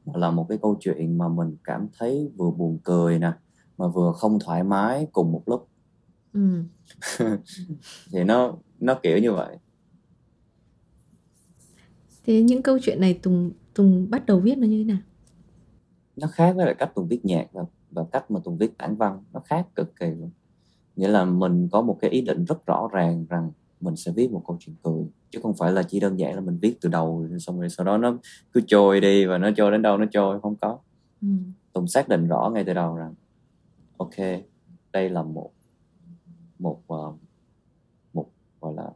S2: là một cái câu chuyện mà mình cảm thấy vừa buồn cười nè mà vừa không thoải mái cùng một lúc. Ừ. thì nó nó kiểu như vậy.
S1: Thế những câu chuyện này tùng tùng bắt đầu viết nó như thế nào?
S2: Nó khác với lại cách tùng viết nhạc và, và cách mà tùng viết tản văn. Nó khác cực kỳ luôn. Nghĩa là mình có một cái ý định rất rõ ràng rằng mình sẽ viết một câu chuyện cười chứ không phải là chỉ đơn giản là mình viết từ đầu xong rồi sau đó nó cứ trôi đi và nó trôi đến đâu nó trôi không có ừ. tùng xác định rõ ngay từ đầu rằng ok đây là một một uh, một gọi là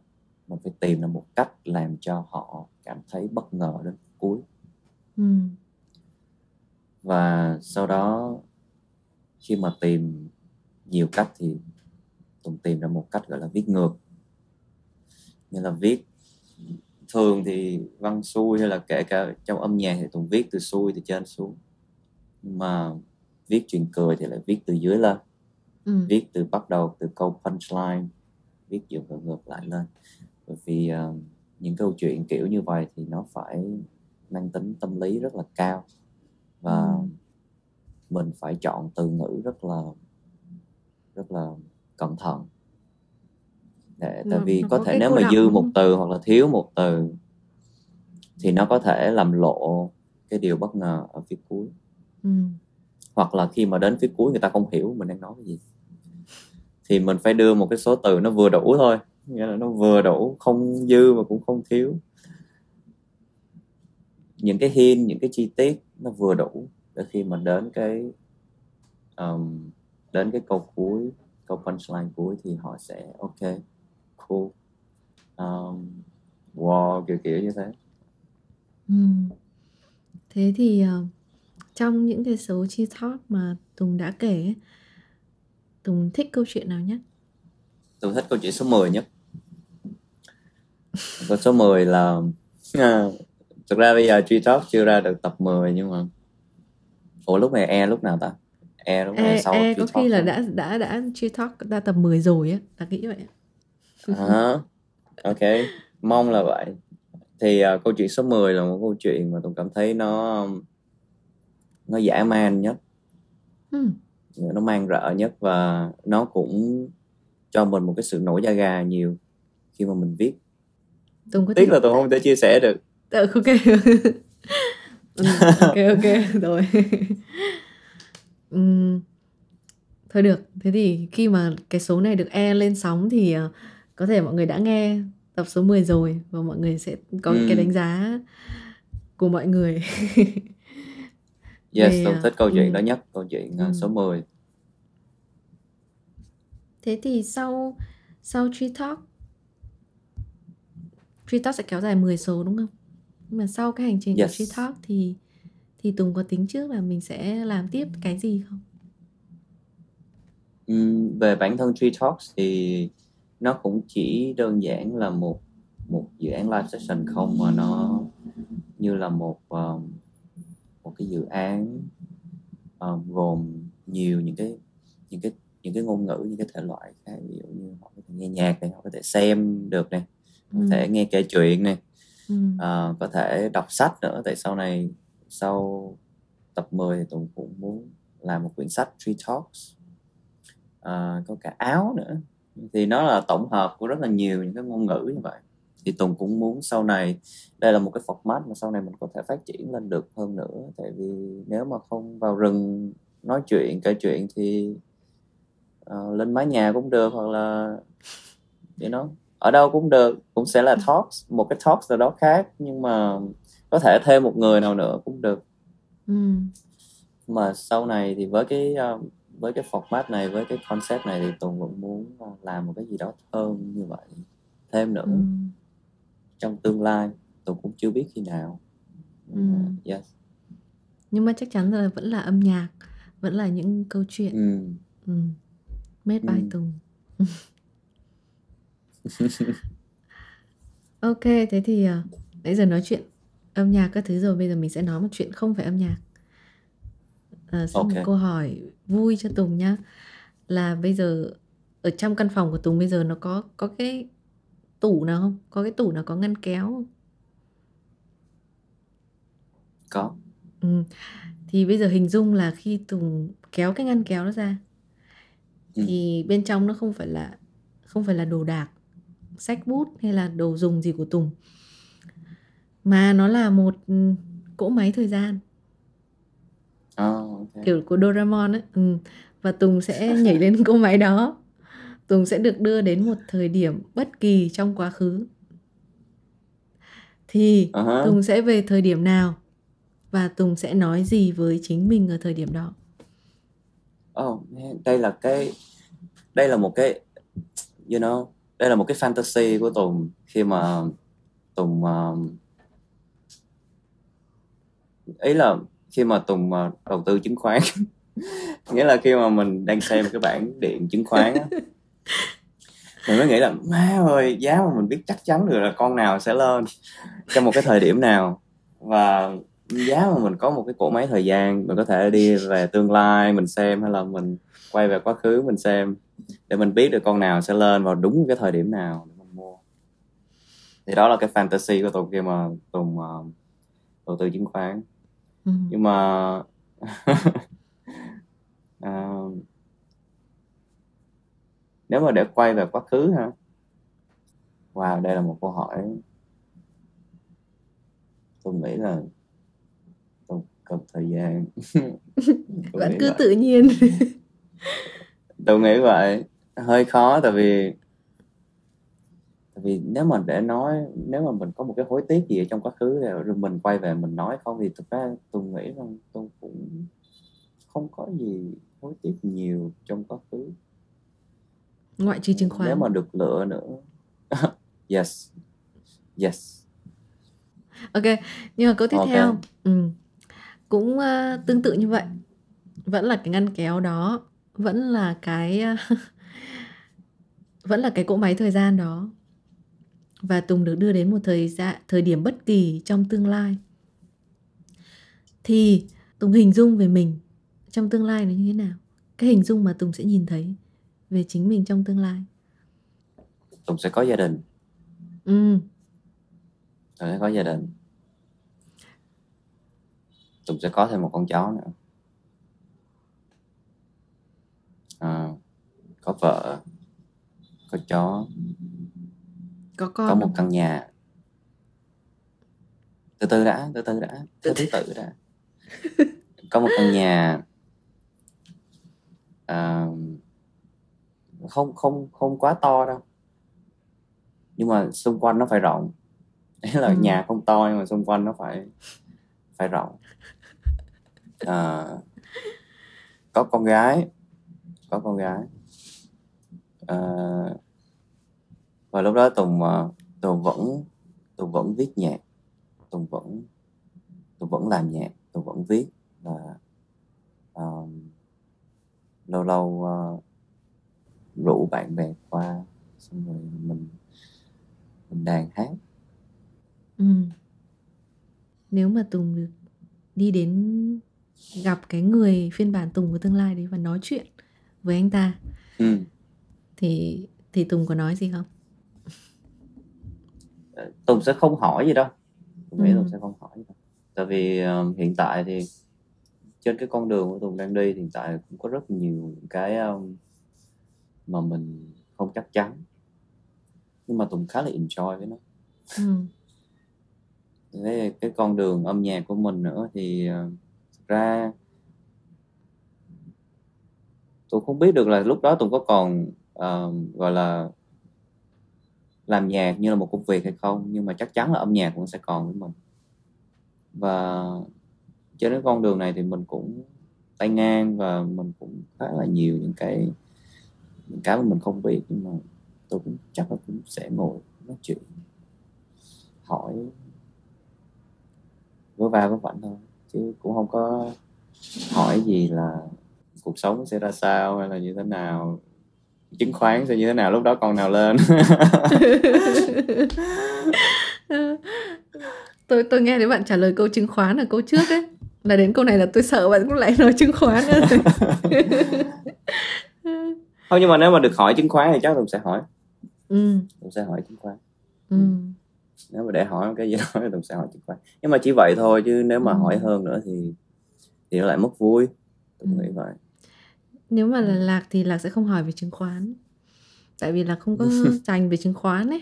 S2: mình phải tìm ra một cách làm cho họ cảm thấy bất ngờ đến cuối ừ. và sau đó khi mà tìm nhiều cách thì tùng tìm ra một cách gọi là viết ngược như là viết. Thường thì văn xuôi hay là kể cả trong âm nhạc thì tùng viết từ xuôi từ trên xuống. Mà viết chuyện cười thì lại viết từ dưới lên. Ừ. viết từ bắt đầu từ câu punchline viết dựa ngược, ngược lại lên. Bởi vì uh, những câu chuyện kiểu như vậy thì nó phải mang tính tâm lý rất là cao. Và ừ. mình phải chọn từ ngữ rất là rất là cẩn thận để tại vì có thể nếu mà dư một từ hoặc là thiếu một từ thì nó có thể làm lộ cái điều bất ngờ ở phía cuối. Ừ. hoặc là khi mà đến phía cuối người ta không hiểu mình đang nói cái gì. Thì mình phải đưa một cái số từ nó vừa đủ thôi. Nghĩa là nó vừa đủ không dư mà cũng không thiếu. Những cái hin những cái chi tiết nó vừa đủ để khi mà đến cái um, đến cái câu cuối câu punchline cuối thì họ sẽ ok cool um, wow kiểu kiểu như thế.
S1: Ừ. thế thì uh, trong những cái số chi talk mà Tùng đã kể Tùng thích câu chuyện nào nhất?
S2: Tùng thích câu chuyện số 10 nhất. Câu số 10 là à, thực ra bây giờ Tree Talk chưa ra được tập 10 nhưng mà ủa lúc này e lúc nào ta? E lúc này
S1: e, sau e có khi là đã đã đã Tree Talk ra tập 10 rồi á là nghĩ vậy
S2: à, ok mong là vậy. Thì uh, câu chuyện số 10 là một câu chuyện mà tôi cảm thấy nó nó dã man nhất. Ừ. nó mang rợ nhất và nó cũng cho mình một cái sự nổi da gà nhiều khi mà mình viết. Có tiếc là tôi không thể chia sẻ được.
S1: Ừ, ok ok ok rồi. Uhm, thôi được. Thế thì khi mà cái số này được e lên sóng thì uh, có thể mọi người đã nghe tập số 10 rồi và mọi người sẽ có ừ. cái đánh giá của mọi người
S2: yes Về, tôi thích câu chuyện ừ. đó nhất câu chuyện ừ. số 10
S1: thế thì sau sau Tree Talk Tree Talk sẽ kéo dài 10 số đúng không nhưng mà sau cái hành trình yes. của Tree Talk thì thì Tùng có tính trước là mình sẽ làm tiếp cái gì không
S2: uhm, về bản thân Tree Talks thì nó cũng chỉ đơn giản là một một dự án live session không mà nó như là một um, một cái dự án um, gồm nhiều những cái những cái những cái ngôn ngữ những cái thể loại khác ví dụ như họ có thể nghe nhạc này họ có thể xem được này có ừ. thể nghe kể chuyện này ừ. uh, có thể đọc sách nữa tại sau này sau tập 10 thì tùng cũng muốn làm một quyển sách Tree Talks uh, có cả áo nữa thì nó là tổng hợp của rất là nhiều những cái ngôn ngữ như vậy. Thì Tùng cũng muốn sau này đây là một cái format mà sau này mình có thể phát triển lên được hơn nữa. Tại vì nếu mà không vào rừng nói chuyện kể chuyện thì uh, lên mái nhà cũng được hoặc là you know, ở đâu cũng được. Cũng sẽ là talks một cái talks nào đó khác nhưng mà có thể thêm một người nào nữa cũng được. Ừ. mà sau này thì với cái uh, với cái format này với cái concept này thì tùng vẫn muốn làm một cái gì đó thơm như vậy thêm nữa ừ. trong tương lai tùng cũng chưa biết khi nào ừ. yes
S1: nhưng mà chắc chắn là vẫn là âm nhạc vẫn là những câu chuyện ừ. Ừ. made by ừ. tùng ok thế thì uh, nãy giờ nói chuyện âm nhạc các thứ rồi bây giờ mình sẽ nói một chuyện không phải âm nhạc à, xong okay. một câu hỏi vui cho Tùng nhá. Là bây giờ ở trong căn phòng của Tùng bây giờ nó có có cái tủ nào không? Có cái tủ nào có ngăn kéo không?
S2: Có.
S1: Ừ. thì bây giờ hình dung là khi Tùng kéo cái ngăn kéo nó ra ừ. thì bên trong nó không phải là không phải là đồ đạc sách bút hay là đồ dùng gì của Tùng. Mà nó là một cỗ máy thời gian
S2: oh, okay.
S1: kiểu của Doraemon ấy ừ. và Tùng sẽ nhảy lên cỗ máy đó Tùng sẽ được đưa đến một thời điểm bất kỳ trong quá khứ thì uh-huh. Tùng sẽ về thời điểm nào và Tùng sẽ nói gì với chính mình ở thời điểm đó
S2: oh, đây là cái đây là một cái you know đây là một cái fantasy của Tùng khi mà Tùng uh, ý là khi mà Tùng uh, đầu tư chứng khoán. Nghĩa là khi mà mình đang xem cái bảng điện chứng khoán á mình mới nghĩ là má ơi giá mà mình biết chắc chắn được là con nào sẽ lên trong một cái thời điểm nào. Và giá mà mình có một cái cỗ máy thời gian mình có thể đi về tương lai mình xem hay là mình quay về quá khứ mình xem để mình biết được con nào sẽ lên vào đúng cái thời điểm nào để mình mua. Thì đó là cái fantasy của tùng khi mà tùng uh, đầu tư chứng khoán ừ. nhưng mà uh, nếu mà để quay về quá khứ ha wow đây là một câu hỏi tôi nghĩ là tôi cần thời gian
S1: vẫn cứ vậy. tự nhiên
S2: tôi nghĩ vậy hơi khó tại vì tại vì nếu mà để nói nếu mà mình có một cái hối tiếc gì ở trong quá khứ rồi mình quay về mình nói không thì thực ra tôi nghĩ rằng tôi cũng không có gì hối tiếc nhiều trong quá khứ.
S1: Ngoại trừ chứng khoán
S2: nếu mà được lựa nữa. Yes. Yes.
S1: Ok nhưng mà câu tiếp okay. theo. Ừ. cũng uh, tương tự như vậy. Vẫn là cái ngăn kéo đó. Vẫn là cái uh, vẫn là cái cỗ máy thời gian đó và Tùng được đưa đến một thời gian thời điểm bất kỳ trong tương lai. Thì Tùng hình dung về mình trong tương lai nó như thế nào? Cái hình dung mà Tùng sẽ nhìn thấy về chính mình trong tương lai.
S2: Tùng sẽ có gia đình.
S1: Ừ.
S2: Tùng sẽ có gia đình. Tùng sẽ có thêm một con chó nữa. À, có vợ có chó
S1: có con
S2: có một căn nhà. Từ từ đã từ từ đã. Từ thứ tự đã. Có một căn nhà. À, không không không quá to đâu. Nhưng mà xung quanh nó phải rộng. Đấy là ừ. nhà không to nhưng mà xung quanh nó phải phải rộng. À, có con gái. Có con gái. À, và lúc đó tùng à, tùng vẫn tùng vẫn viết nhạc tùng vẫn tùng vẫn làm nhạc tùng vẫn viết và uh, lâu lâu uh, rủ bạn bè qua xong rồi mình mình đàn hát
S1: ừ. nếu mà tùng được đi đến gặp cái người phiên bản tùng của tương lai đấy và nói chuyện với anh ta
S2: ừ.
S1: thì thì tùng có nói gì không
S2: ờ, tùng sẽ không hỏi gì đâu tùng nghĩ ừ. tùng sẽ không hỏi gì đâu tại vì uh, hiện tại thì trên cái con đường của tùng đang đi hiện tại cũng có rất nhiều cái um, mà mình không chắc chắn nhưng mà tùng khá là enjoy với nó
S1: ừ.
S2: cái, cái con đường âm nhạc của mình nữa thì uh, ra tôi không biết được là lúc đó tùng có còn uh, gọi là làm nhạc như là một công việc hay không, nhưng mà chắc chắn là âm nhạc cũng sẽ còn với mình. Và trên cái con đường này thì mình cũng tay ngang và mình cũng khá là nhiều những cái những cái mà mình không biết, nhưng mà tôi cũng chắc là cũng sẽ ngồi nói chuyện, hỏi vớ va vớ vẩn thôi, chứ cũng không có hỏi gì là cuộc sống sẽ ra sao hay là như thế nào chứng khoán sẽ như thế nào lúc đó con nào lên
S1: tôi tôi nghe thấy bạn trả lời câu chứng khoán ở câu trước ấy là đến câu này là tôi sợ bạn cũng lại nói chứng khoán
S2: không nhưng mà nếu mà được hỏi chứng khoán thì chắc tôi sẽ hỏi
S1: ừ.
S2: tôi sẽ hỏi chứng khoán
S1: ừ.
S2: nếu mà để hỏi cái gì đó thì tôi sẽ hỏi chứng khoán nhưng mà chỉ vậy thôi chứ nếu mà ừ. hỏi hơn nữa thì thì nó lại mất vui tôi ừ. nghĩ vậy
S1: nếu mà là lạc thì lạc sẽ không hỏi về chứng khoán tại vì là không có dành về chứng khoán ấy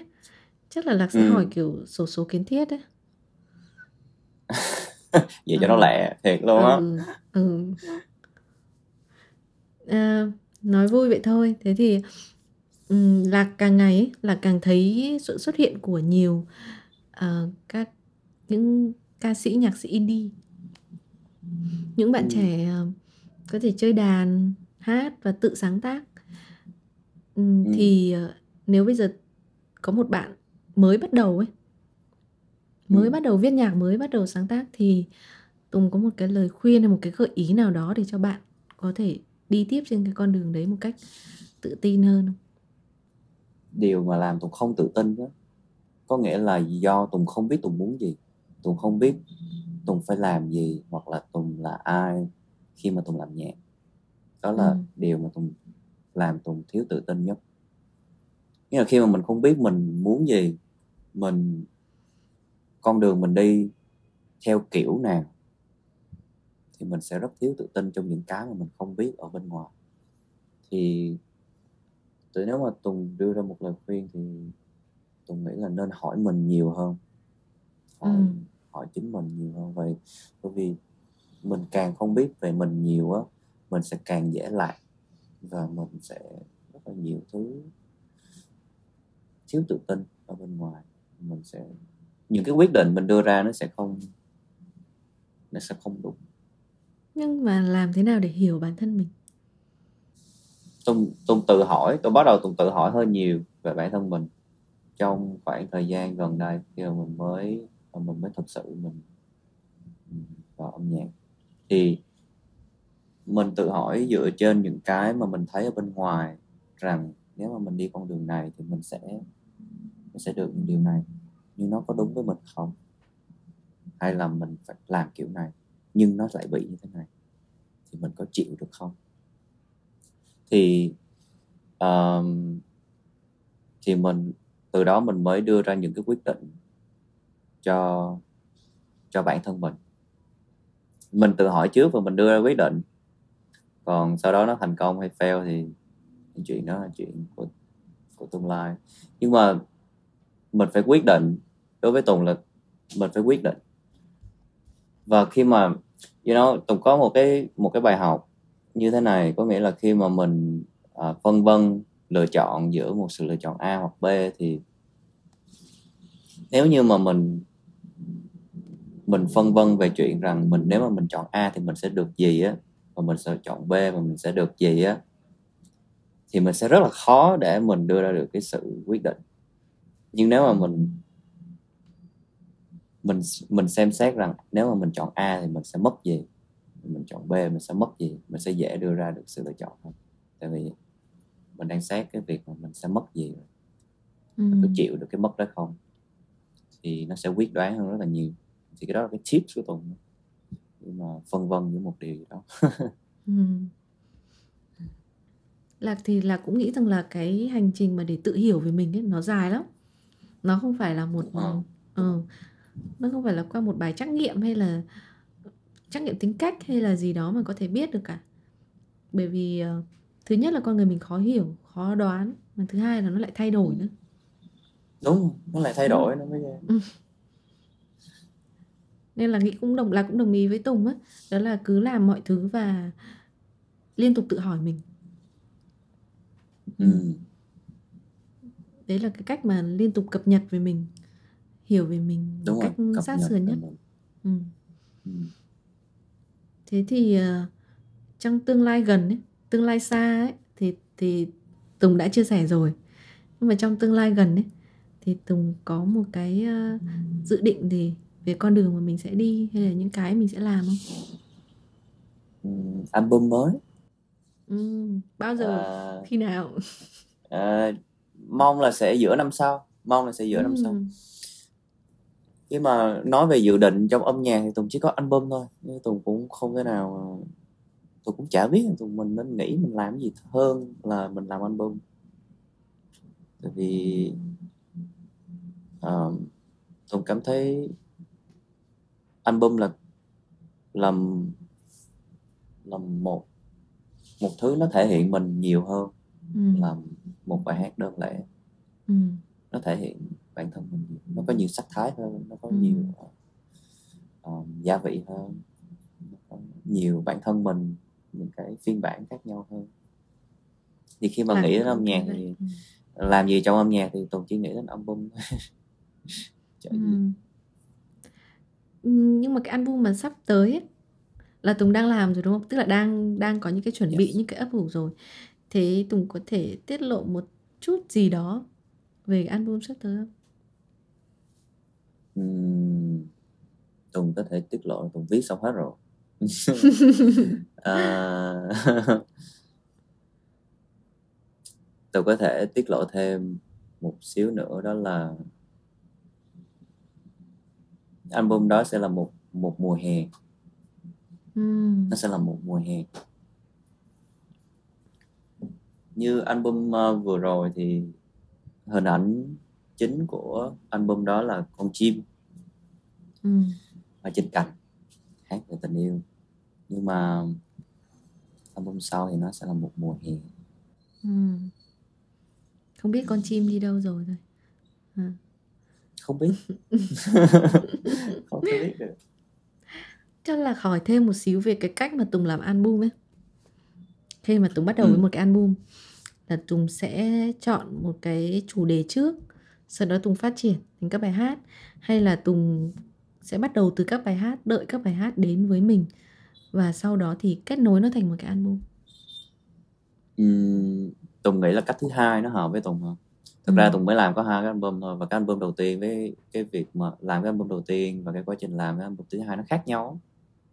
S1: chắc là lạc sẽ ừ. hỏi kiểu sổ số kiến thiết ấy
S2: vậy cho ừ. nó lẹ thiệt luôn á
S1: ừ. ừ. À, nói vui vậy thôi thế thì um, lạc càng ngày là càng thấy sự xuất hiện của nhiều uh, các những ca sĩ nhạc sĩ indie những bạn ừ. trẻ uh, có thể chơi đàn hát và tự sáng tác um, ừ. thì uh, nếu bây giờ có một bạn mới bắt đầu ấy mới ừ. bắt đầu viết nhạc mới bắt đầu sáng tác thì tùng có một cái lời khuyên hay một cái gợi ý nào đó để cho bạn có thể đi tiếp trên cái con đường đấy một cách tự tin hơn không?
S2: điều mà làm tùng không tự tin đó có nghĩa là do tùng không biết tùng muốn gì tùng không biết tùng phải làm gì hoặc là tùng là ai khi mà tùng làm nhạc đó là ừ. điều mà tùng làm tùng thiếu tự tin nhất nghĩa là khi mà mình không biết mình muốn gì mình con đường mình đi theo kiểu nào thì mình sẽ rất thiếu tự tin trong những cái mà mình không biết ở bên ngoài thì từ nếu mà tùng đưa ra một lời khuyên thì tùng nghĩ là nên hỏi mình nhiều hơn hỏi, ừ. hỏi chính mình nhiều hơn vậy bởi vì mình càng không biết về mình nhiều á mình sẽ càng dễ lạc và mình sẽ rất là nhiều thứ thiếu tự tin ở bên ngoài. Mình sẽ những cái quyết định mình đưa ra nó sẽ không nó sẽ không đúng.
S1: Nhưng mà làm thế nào để hiểu bản thân mình?
S2: Tùng Tùng tự hỏi, tôi bắt đầu Tùng tự hỏi hơi nhiều về bản thân mình trong khoảng thời gian gần đây khi mà mình mới mình mới thực sự mình vào âm nhạc. Thì mình tự hỏi dựa trên những cái mà mình thấy ở bên ngoài rằng nếu mà mình đi con đường này thì mình sẽ mình sẽ được những điều này. Nhưng nó có đúng với mình không? Hay là mình phải làm kiểu này nhưng nó lại bị như thế này thì mình có chịu được không? Thì um, thì mình từ đó mình mới đưa ra những cái quyết định cho cho bản thân mình. Mình tự hỏi trước và mình đưa ra quyết định còn sau đó nó thành công hay fail thì chuyện đó là chuyện của của tương lai. Nhưng mà mình phải quyết định đối với tùng là mình phải quyết định. Và khi mà you know tùng có một cái một cái bài học như thế này có nghĩa là khi mà mình à, phân vân lựa chọn giữa một sự lựa chọn A hoặc B thì nếu như mà mình mình phân vân về chuyện rằng mình nếu mà mình chọn A thì mình sẽ được gì á và mình sẽ chọn B và mình sẽ được gì á thì mình sẽ rất là khó để mình đưa ra được cái sự quyết định. Nhưng nếu mà mình mình mình xem xét rằng nếu mà mình chọn A thì mình sẽ mất gì mình chọn B mình sẽ mất gì mình sẽ dễ đưa ra được sự lựa chọn hơn. Tại vì mình đang xét cái việc mà mình sẽ mất gì mình có chịu được cái mất đó không thì nó sẽ quyết đoán hơn rất là nhiều. Thì cái đó là cái tips của tùng nhưng mà phân vân với một điều gì đó ừ.
S1: lạc thì là cũng nghĩ rằng là cái hành trình mà để tự hiểu về mình ấy nó dài lắm nó không phải là một ờ. ừ, nó không phải là qua một bài trắc nghiệm hay là trắc nghiệm tính cách hay là gì đó mà có thể biết được cả bởi vì uh, thứ nhất là con người mình khó hiểu khó đoán và thứ hai là nó lại thay đổi nữa
S2: đúng nó lại thay đổi nó mới ừ.
S1: Nên là nghĩ cũng đồng là cũng đồng ý với Tùng á đó là cứ làm mọi thứ và liên tục tự hỏi mình ừ. đấy là cái cách mà liên tục cập nhật về mình hiểu về mình Đúng một rồi, cách sát sườn nhất ừ. Ừ. thế thì uh, trong tương lai gần ấy tương lai xa ấy thì thì Tùng đã chia sẻ rồi nhưng mà trong tương lai gần ấy thì Tùng có một cái uh, dự định gì về con đường mà mình sẽ đi hay là những cái mình sẽ làm không?
S2: Album mới.
S1: Ừ, bao giờ? À, Khi nào?
S2: À, mong là sẽ giữa năm sau. Mong là sẽ giữa ừ. năm sau. khi mà nói về dự định trong âm nhạc thì Tùng chỉ có album thôi. Nhưng Tùng cũng không thể nào Tùng cũng chả biết Tùng mình nên nghĩ mình làm gì hơn là mình làm album. Tại vì uh, Tùng cảm thấy album là làm làm một một thứ nó thể hiện mình nhiều hơn ừ. là một bài hát đơn lẻ ừ. nó thể hiện bản thân mình nó có nhiều sắc thái hơn nó có ừ. nhiều uh, gia vị hơn nó có nhiều bản thân mình những cái phiên bản khác nhau hơn thì khi mà làm nghĩ đến âm nhạc thì ừ. làm gì trong âm nhạc thì tùng chỉ nghĩ đến album
S1: ừ nhưng mà cái album mà sắp tới ấy, là Tùng đang làm rồi đúng không? Tức là đang đang có những cái chuẩn bị những cái ấp ủ rồi. Thế Tùng có thể tiết lộ một chút gì đó về cái album sắp tới không?
S2: Ừm, Tùng có thể tiết lộ Tùng viết xong hết rồi. à, Tùng có thể tiết lộ thêm một xíu nữa đó là album đó sẽ là một một mùa hè. Mm. nó sẽ là một mùa hè. Như album uh, vừa rồi thì hình ảnh chính của album đó là con chim. Mm. ở trên cành hát về tình yêu. Nhưng mà album sau thì nó sẽ là một mùa hè. Mm.
S1: không biết con chim đi đâu rồi thôi. À
S2: không biết. Không biết được.
S1: Chắc là hỏi thêm một xíu về cái cách mà Tùng làm album ấy. Khi mà Tùng bắt đầu ừ. với một cái album là Tùng sẽ chọn một cái chủ đề trước sau đó Tùng phát triển thành các bài hát. Hay là Tùng sẽ bắt đầu từ các bài hát đợi các bài hát đến với mình. Và sau đó thì kết nối nó thành một cái album.
S2: Uhm, Tùng nghĩ là cách thứ hai nó hợp với Tùng hơn thực ừ. ra Tùng mới làm có hai cái album thôi và cái album đầu tiên với cái việc mà làm cái album đầu tiên và cái quá trình làm cái album thứ hai nó khác nhau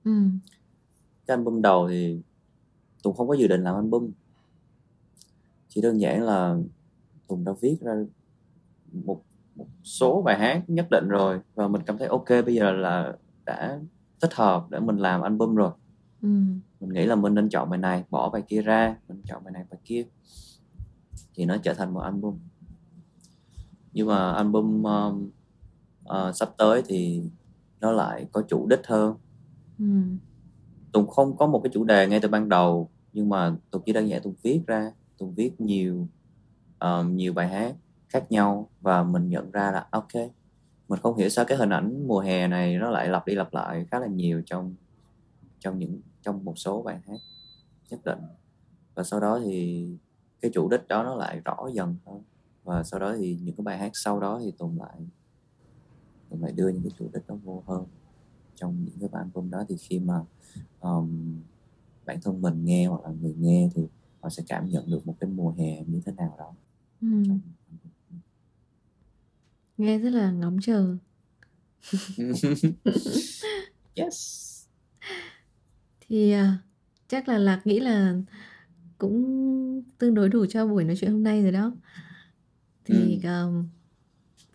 S2: ừ. cái album đầu thì Tùng không có dự định làm album chỉ đơn giản là Tùng đã viết ra một một số bài hát nhất định rồi và mình cảm thấy ok bây giờ là đã thích hợp để mình làm album rồi ừ. mình nghĩ là mình nên chọn bài này bỏ bài kia ra mình chọn bài này bài kia thì nó trở thành một album nhưng mà album um, uh, sắp tới thì nó lại có chủ đích hơn. Ừ. tùng không có một cái chủ đề ngay từ ban đầu nhưng mà tùng chỉ đơn giản tùng viết ra tùng viết nhiều um, nhiều bài hát khác nhau và mình nhận ra là ok mình không hiểu sao cái hình ảnh mùa hè này nó lại lặp đi lặp lại khá là nhiều trong trong những trong một số bài hát nhất định. Và sau đó thì cái chủ đích đó nó lại rõ dần hơn và sau đó thì những cái bài hát sau đó thì tùng lại tùng lại đưa những cái chủ đích đó vô hơn trong những cái album đó. Thì khi mà um, bản thân mình nghe hoặc là người nghe thì họ sẽ cảm nhận được một cái mùa hè như thế nào đó. Ừ.
S1: nghe rất là ngóng chờ. Yes. Thì uh, chắc là lạc nghĩ là cũng tương đối đủ cho buổi nói chuyện hôm nay rồi đó thì ừ. um,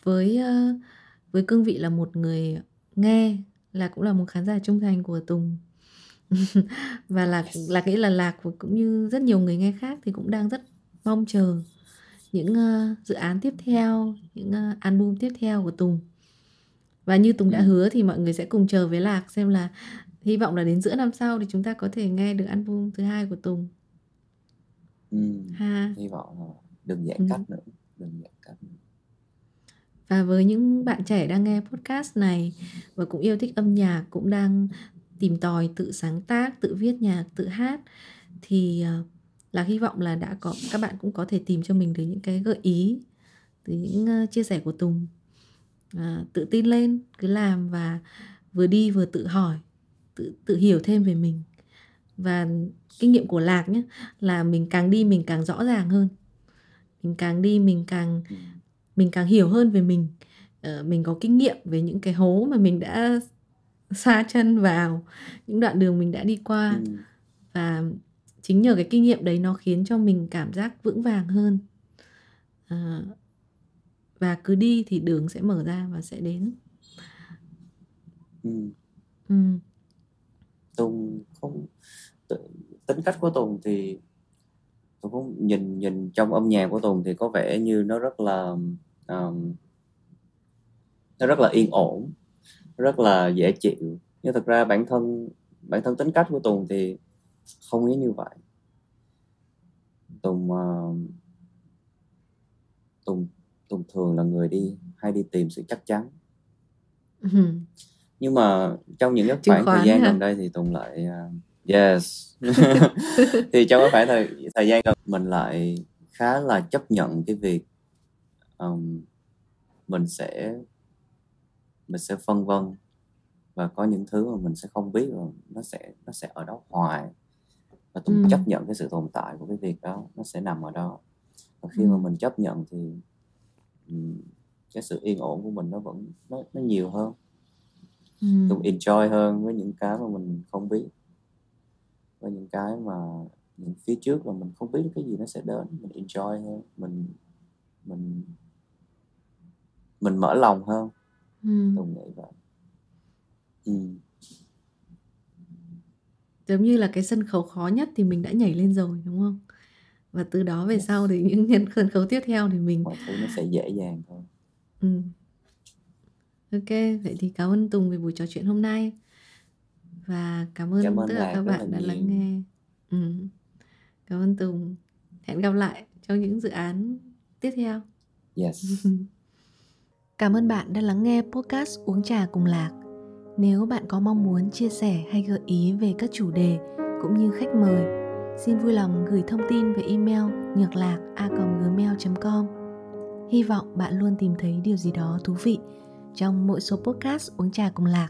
S1: với uh, với cương vị là một người nghe là cũng là một khán giả trung thành của Tùng và là là nghĩ là lạc cũng như rất nhiều người nghe khác thì cũng đang rất mong chờ những uh, dự án tiếp theo những uh, album tiếp theo của Tùng và như Tùng đã ừ. hứa thì mọi người sẽ cùng chờ với lạc xem là hy vọng là đến giữa năm sau thì chúng ta có thể nghe được album thứ hai của Tùng
S2: ừ. ha hy vọng là đừng giãn ừ. cách nữa đừng giãn cách
S1: và với những bạn trẻ đang nghe podcast này và cũng yêu thích âm nhạc cũng đang tìm tòi tự sáng tác tự viết nhạc tự hát thì ờ, là hy vọng là đã có các bạn cũng có thể tìm cho mình được những cái gợi ý từ những ờ, chia sẻ của Tùng. À, tự tin lên cứ làm và vừa đi vừa tự hỏi tự tự hiểu thêm về mình. Và kinh nghiệm của lạc nhé là mình càng đi mình càng rõ ràng hơn mình càng đi mình càng mình càng hiểu hơn về mình uh, mình có kinh nghiệm về những cái hố mà mình đã xa chân vào những đoạn đường mình đã đi qua ừ. và chính nhờ cái kinh nghiệm đấy nó khiến cho mình cảm giác vững vàng hơn à, và cứ đi thì đường sẽ mở ra và sẽ đến
S2: ừ. Ừ. Tùng không tính cách của Tùng thì Tùng cũng nhìn nhìn trong âm nhạc của Tùng thì có vẻ như nó rất là um, nó rất là yên ổn rất là dễ chịu nhưng thực ra bản thân bản thân tính cách của Tùng thì không nghĩ như vậy Tùng uh, Tùng Tùng thường là người đi hay đi tìm sự chắc chắn ừ. nhưng mà trong những cái khoảng thời gian hả? gần đây thì Tùng lại uh, yes thì trong cái khoảng thời thời gian gần mình lại khá là chấp nhận cái việc um, mình sẽ mình sẽ phân vân và có những thứ mà mình sẽ không biết và nó sẽ nó sẽ ở đó hoài và tôi ừ. chấp nhận cái sự tồn tại của cái việc đó nó sẽ nằm ở đó và khi ừ. mà mình chấp nhận thì um, cái sự yên ổn của mình nó vẫn nó, nó nhiều hơn ừ. tôi enjoy hơn với những cái mà mình không biết với những cái mà những phía trước là mình không biết cái gì nó sẽ đến mình enjoy hơn mình mình mình mở lòng hơn ừ. tôi nghĩ vậy
S1: ừ. giống như là cái sân khấu khó nhất thì mình đã nhảy lên rồi đúng không và từ đó về yes. sau thì những nhân sân khấu tiếp theo thì mình
S2: mọi thứ nó sẽ dễ dàng thôi
S1: ừ. ok vậy thì cảm ơn Tùng vì buổi trò chuyện hôm nay và cảm ơn, cảm ơn tất cả các bạn đã lắng nghe ừ. cảm ơn Tùng hẹn gặp lại trong những dự án tiếp theo yes Cảm ơn bạn đã lắng nghe podcast Uống Trà Cùng Lạc. Nếu bạn có mong muốn chia sẻ hay gợi ý về các chủ đề cũng như khách mời, xin vui lòng gửi thông tin về email nhược lạc a.gmail.com. Hy vọng bạn luôn tìm thấy điều gì đó thú vị trong mỗi số podcast Uống Trà Cùng Lạc.